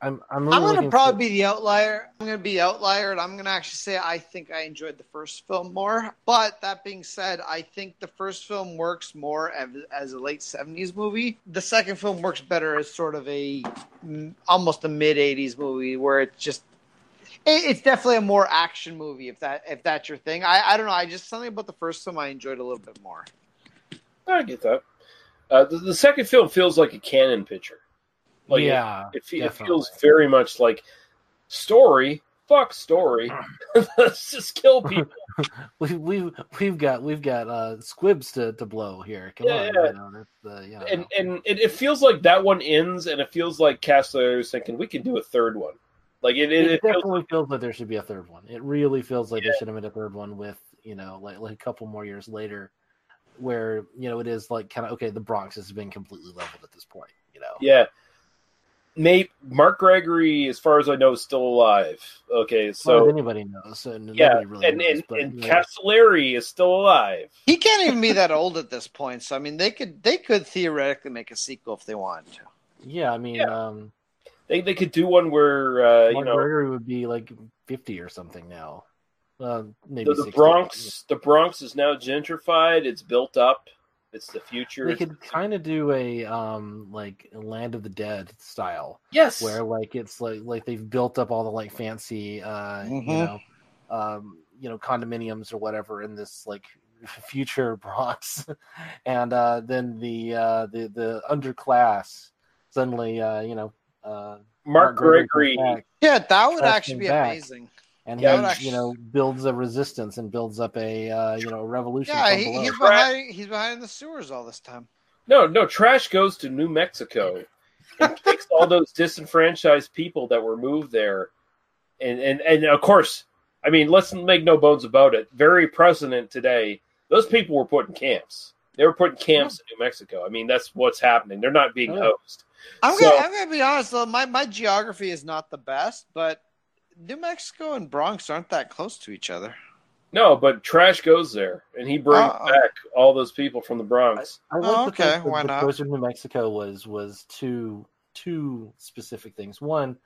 I'm I'm really I'm going to looking probably be the outlier. I'm going to be outlier, and I'm going to actually say I think I enjoyed the first film more. But that being said, I think the first film works more as, as a late '70s movie. The second film works better as sort of a almost a mid '80s movie, where it's just it, it's definitely a more action movie. If that if that's your thing, I I don't know. I just something about the first film I enjoyed a little bit more. I get that. Uh, the, the second film feels like a Cannon picture. Like Yeah, it, fe- it feels very much like story. Fuck story. *laughs* Let's just kill *laughs* people. we've we've we've got we've got uh squibs to, to blow here. Come Yeah, on, yeah. you know, that's the you know. and and it, it feels like that one ends, and it feels like Castellari is thinking we can do a third one. Like it, it, it, it feels definitely feels like there should be a third one. It really feels like there should have been a third one with you know like like a couple more years later, where you know it is like kind of okay. The Bronx has been completely leveled at this point. You know. Yeah. Nate Mark Gregory, as far as I know, is still alive. Okay, so far anybody knows, and yeah, nobody really and knows, and, but, and you know. Castellari is still alive. He can't even be that old at this point. So I mean, they could they could theoretically make a sequel if they wanted to. yeah, I mean, um, They they could do one where uh, you know Gregory would be like fifty or something now. Uh, maybe the, the 60, Bronx. The Bronx is now gentrified. It's built up. It's the future. They could kind of do a um like Land of the Dead style. Yes. Where like it's like like they've built up all the like fancy uh you Mhm. know um you know condominiums or whatever in this like *laughs* future Bronx, *laughs* and uh then the uh the the underclass suddenly uh you know uh Mark Gregory. comes back, Yeah, that would tracks actually be back, amazing. And Yeah, he, actually- you know, builds a resistance and builds up a, uh, you know, a revolution. Yeah, he, he's behind he's behind the sewers all this time. No, no. Trash goes to New Mexico and *laughs* takes all those disenfranchised people that were moved there, and and and of course, I mean, let's make no bones about it. Very present today. Those people were put in camps. They were put in camps in New Mexico. I mean, that's what's happening. They're not being Oh. hosed. I'm So- gonna I'm gonna be honest though, my, my geography is not the best, but New Mexico and Bronx aren't that close to each other. No, but Trash goes there, and he brings Oh. back all those people from the Bronx. I like Oh, the okay, fact that why the not? choice of New Mexico was was two two specific things. One,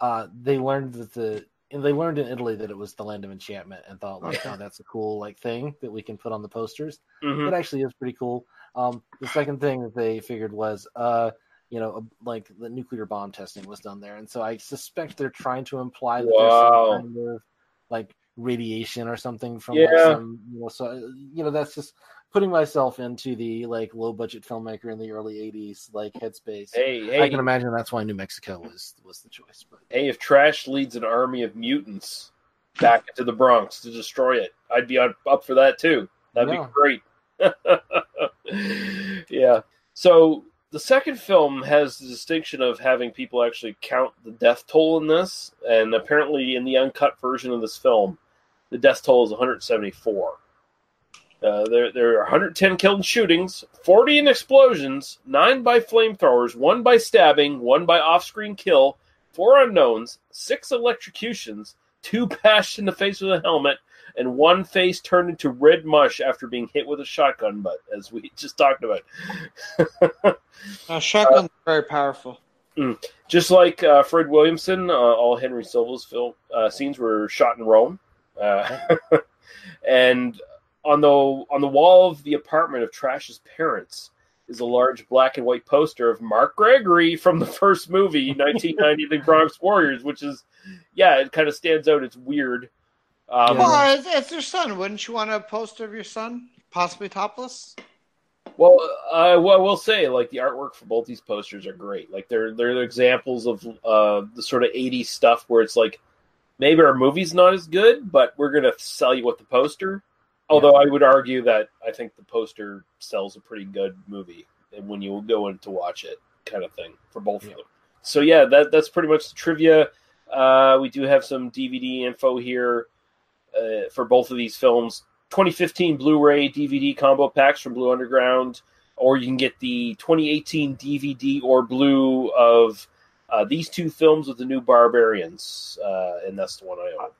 uh, they learned that the and they learned in Italy that it was the land of enchantment and thought like, Okay. oh, that's a cool like thing that we can put on the posters. Mhm. It actually is pretty cool. Um, the second thing that they figured was, uh, you know, like the nuclear bomb testing was done there, and so I suspect they're trying to imply that Wow. there's some kind of like radiation or something from like, some, you know, so uh, you know that's just putting myself into the like low budget filmmaker in the early '80s like headspace. Hey, I can imagine that's why New Mexico was was the choice. But Hey, if Trash leads an army of mutants back into the Bronx to destroy it, I'd be up up for that too. That'd Yeah. be great. *laughs* yeah. So the second film has the distinction of having people actually count the death toll in this, and apparently in the uncut version of this film, the death toll is 174. Uh, there, there are 110 killed in shootings, 40 in explosions, 9 by flamethrowers, 1 by stabbing, 1 by off screen kill, 4 unknowns, 6 electrocutions, 2 *laughs* bashed in the face with a helmet, and 1 face turned into red mush after being hit with a shotgun butt, as we *laughs* just talked about. *laughs* Uh, shotgun's very powerful. Mm. Just like uh, Fred Williamson, uh, all Henry Silva's film uh, scenes were shot in Rome, uh, *laughs* and on the on the wall of the apartment of Trash's parents is a large black and white poster of Mark Gregory from the first movie, 1990, The Bronx Warriors, which is yeah, it kind of stands out. It's weird. Um, well, it's, it's your son. Wouldn't you want a poster of your son, possibly topless? Well, uh, well, I will say, like the artwork for both these posters are great. Like they're they're examples of uh, the sort of '80s stuff where it's like maybe our movie's not as good, but we're gonna sell you with the poster. Although I would argue that I think the poster sells a pretty good movie when you go in to watch it, kind of thing for both of them. So yeah, that that's pretty much the trivia. Uh, we do have some DVD info here uh, for both of these films. 2015 Blu-ray DVD combo packs from Blue Underground, or you can get the 2018 DVD or Blue of uh, these two films with the new Barbarians, uh, and that's the one I own.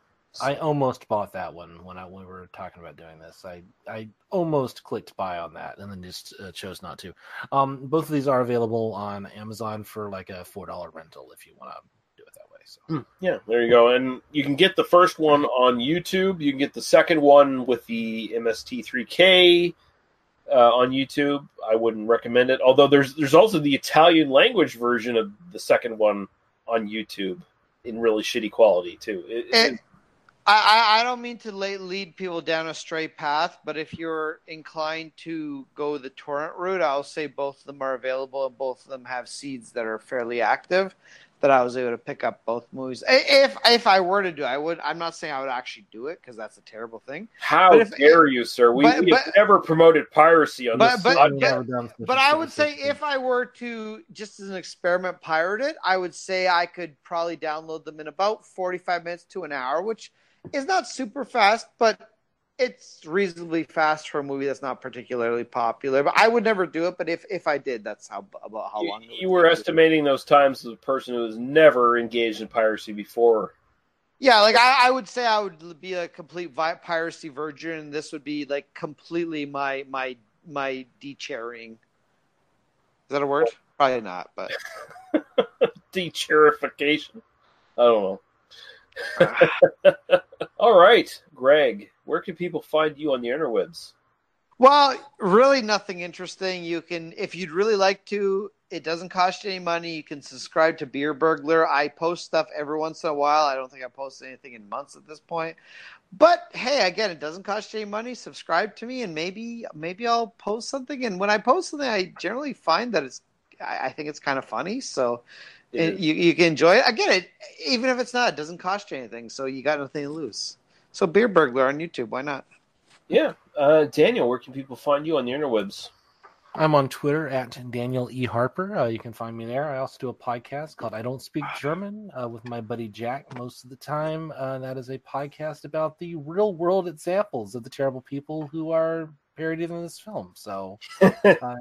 I almost bought that one when I when we were talking about doing this. I I almost clicked buy on that and then just uh, chose not to. Um, both of these are available on Amazon for like a four dollar rental if you want to do it that way. So Hmm, Yeah, there you go. And you can get the first one on YouTube. You can get the second one with the MST3K uh, on YouTube. I wouldn't recommend it. Although there's there's also the Italian language version of the second one on YouTube in really shitty quality too. It- And I, I I don't mean to la- lead people down a straight path, but if you're inclined to go the torrent route, I'll say both of them are available and both of them have seeds that are fairly active. That I was able to pick up both movies. If if I were to do, it, I would. I'm not saying I would actually do it because that's a terrible thing. how if- dare you, sir? We, but- we have but- never promoted piracy on but this. but, podcast. but, but I would say if I were to just as an experiment pirate it, I would say I could probably download them in about 45 minutes to an hour, which is not super fast, but it's reasonably fast for a movie that's not particularly popular. But I would never do it. But if if I did, that's how about how long. it you were estimating those times as a person who has never engaged in piracy before. Yeah, like I, I would say I would be a complete vi- piracy virgin, this would be like completely my my my de-cherrying. Is that a word? Probably not, but *laughs* Decherification. I don't know. *laughs* All right, Greg, where can people find you on the interwebs? well, really nothing interesting. You can, if you'd really like to, it doesn't cost you any money. You can subscribe to Beer Burglar. I post stuff every once in a while. I don't think I posted anything in months at this point. But hey, again, it doesn't cost you any money. Subscribe to me, and maybe maybe I'll post something. And when I post something, I generally find that it's I, I think it's kind of funny. So It you you can enjoy it. Again, it even if it's not, it doesn't cost you anything. So you got nothing to lose. So Beer Burglar on YouTube, why not? Yeah, uh, Daniel, where can people find you on the interwebs? I'm on Twitter at Daniel E Harper. Uh, you can find me there. I also do a podcast called I Don't Speak German uh, with my buddy Jack most of the time. Uh, that is a podcast about the real world examples of the terrible people who are parodied in this film. So, *laughs* uh,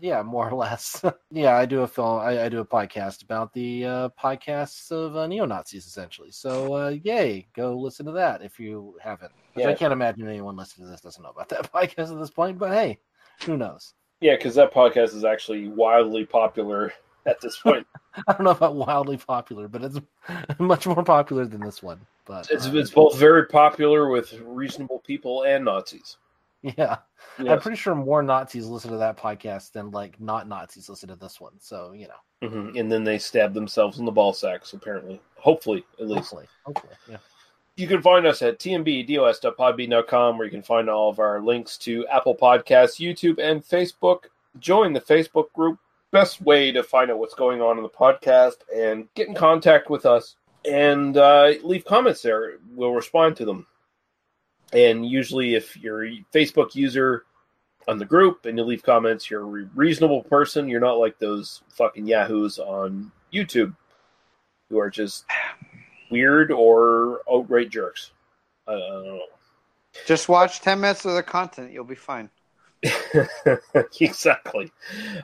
yeah, more or less. *laughs* yeah, I do a film. I, I do a podcast about the uh, podcasts of uh, neo Nazis, essentially. So, uh, yay, go listen to that if you haven't. Which I can't imagine anyone listening to this doesn't know about that *laughs* podcast at this point. But hey, who knows? Yeah, because that podcast is actually wildly popular *laughs* at this point. I don't know about wildly popular, but it's much more popular than this one. But it's uh, it's both very popular with reasonable people and Nazis. *laughs* yeah, I'm pretty sure more Nazis listen to that podcast than like not Nazis listen to this one. So you know, hmm And then they stab themselves in the ball sacks. Apparently, hopefully, at least. hopefully, hopefully, yeah. You can find us at tmbdos.podbean.com where you can find all of our links to Apple Podcasts, YouTube, and Facebook. Join the Facebook group. Best way to find out what's going on in the podcast and get in contact with us and uh, leave comments there. We'll respond to them. And usually, if you're a Facebook user on the group and you leave comments, you're a reasonable person. You're not like those fucking yahoos on YouTube who are just weird or outright jerks. I, don't know. Just watch ten minutes of the content, you'll be fine. *laughs* exactly.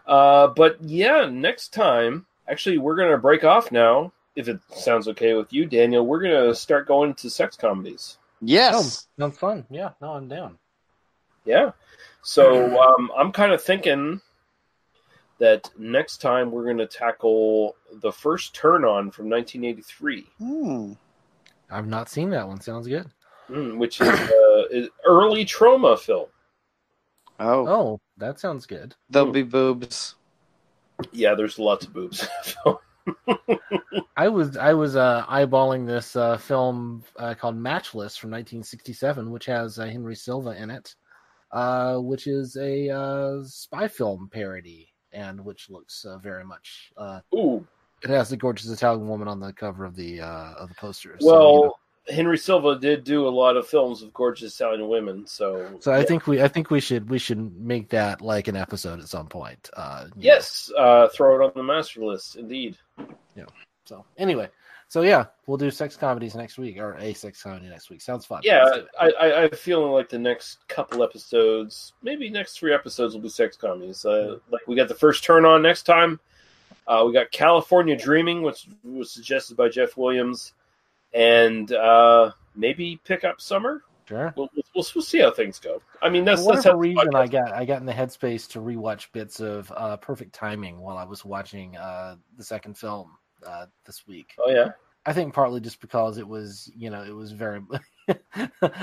Uh, but yeah, next time, actually, we're going to break off now. If it sounds okay with you, Daniel, we're going to start going to sex comedies. Yes. Oh, sounds fun. Yeah, no, I'm down. Yeah. So um, I'm kind of thinking that next time we're going to tackle the first turn on from 1983, Hmm. I've not seen that one. Sounds good. mm, which is uh, is early Troma film. Oh, Oh, that sounds good. there'll be boobs. Yeah, there's lots of boobs. *laughs* I was I was uh, eyeballing this uh, film uh, called Matchless from 1967, which has uh, Henry Silva in it, uh, which is a uh, spy film parody, and which looks uh, very much. Uh, Ooh, it has the gorgeous Italian woman on the cover of the uh, of the poster. so, Well, you know. Henry Silva did do a lot of films of gorgeous Italian women. So, So I yeah. think we I think we should we should make that like an episode at some point. Uh, yes, uh, throw it on the master list. Indeed. Yeah. So anyway, so yeah, we'll do sex comedies next week or a sex comedy next week. Sounds fun. Yeah, Let's do it. I, I, I'm feeling like the next couple episodes, maybe next three episodes, will be sex comedies. Uh, like we got the first turn on next time. Uh, we got California Dreaming, which was suggested by Jeff Williams, and uh, maybe Pick Up Summer. Sure. We'll, we'll, we'll see how things go. I mean, that's that's how reason I got I got in the headspace to rewatch bits of uh, Perfect Timing while I was watching uh, the second film uh, this week. Oh yeah. I think partly just because it was, you know, it was very. *laughs*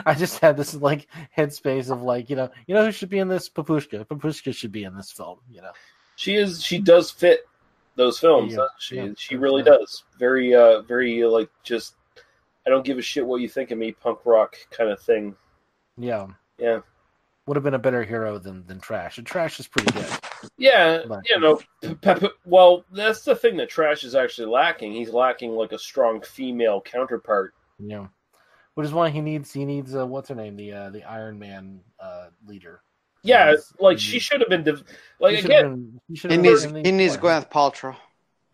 I just had this like headspace of like, you know, you know who should be in this? Papushka. Papushka should be in this film. You know. she is she does fit those films. Yeah, doesn't she yeah, she really yeah. does. Very uh very like just I don't give a shit what you think of me punk rock kind of thing. Yeah. Yeah. Would have been a better hero than than Trash. And Trash is pretty good. Yeah, But- you know, P- Pep- well, that's the thing that Trash is actually lacking. He's lacking like a strong female counterpart. Yeah. Which is why he needs he needs uh, what's her name the uh, the Iron Man uh, leader. Yeah, Yes. like she should have been div- like He again. been- he should He have needs been in he needs Gwyneth Paltrow.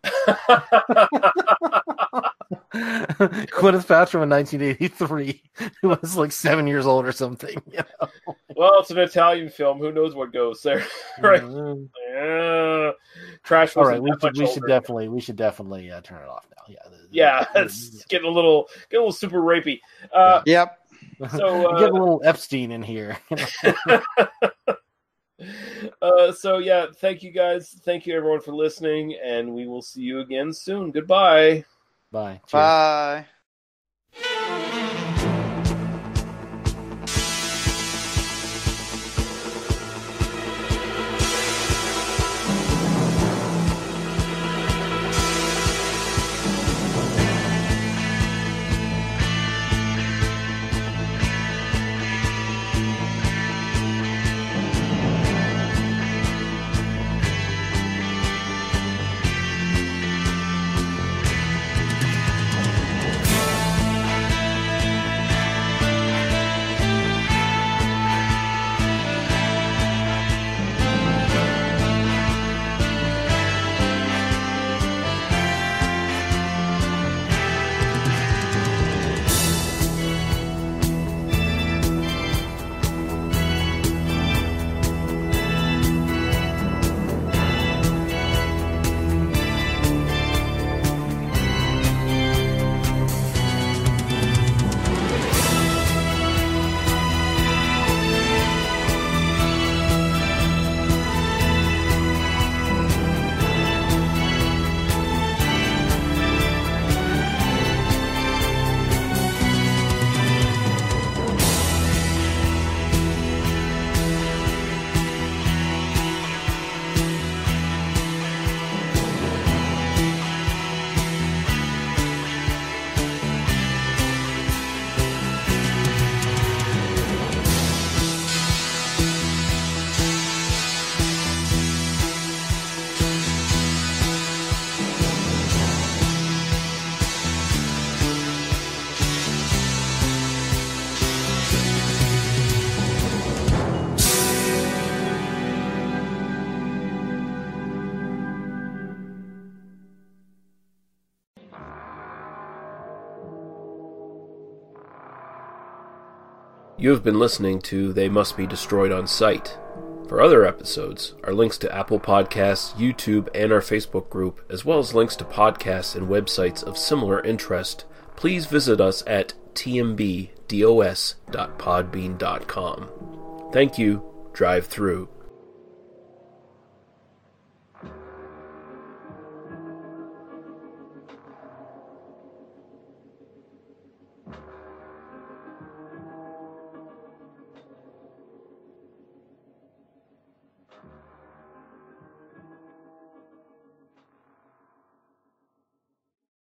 *laughs* *laughs* *laughs* Gwyneth Paltrow in 1983, who was like seven years old or something. You know? Well, it's an Italian film. Who knows what goes there, *laughs* right? Mhm. Yeah. Trash. All we should we should definitely we should definitely uh, turn it off now. Yeah, the- the- Yeah, it's getting a little getting a little super rapey. Uh, Yep. So *laughs* We're getting a uh, little Epstein in here. uh, so yeah, thank you guys. Thank you everyone for listening, and we will see you again soon. Goodbye. Bye. Bye. You have been listening to They Must Be Destroyed on Sight. For other episodes, our links to Apple Podcasts, YouTube, and our Facebook group, as well as links to podcasts and websites of similar interest, please visit us at tmbdos.podbean.com. Thank you. Drive through.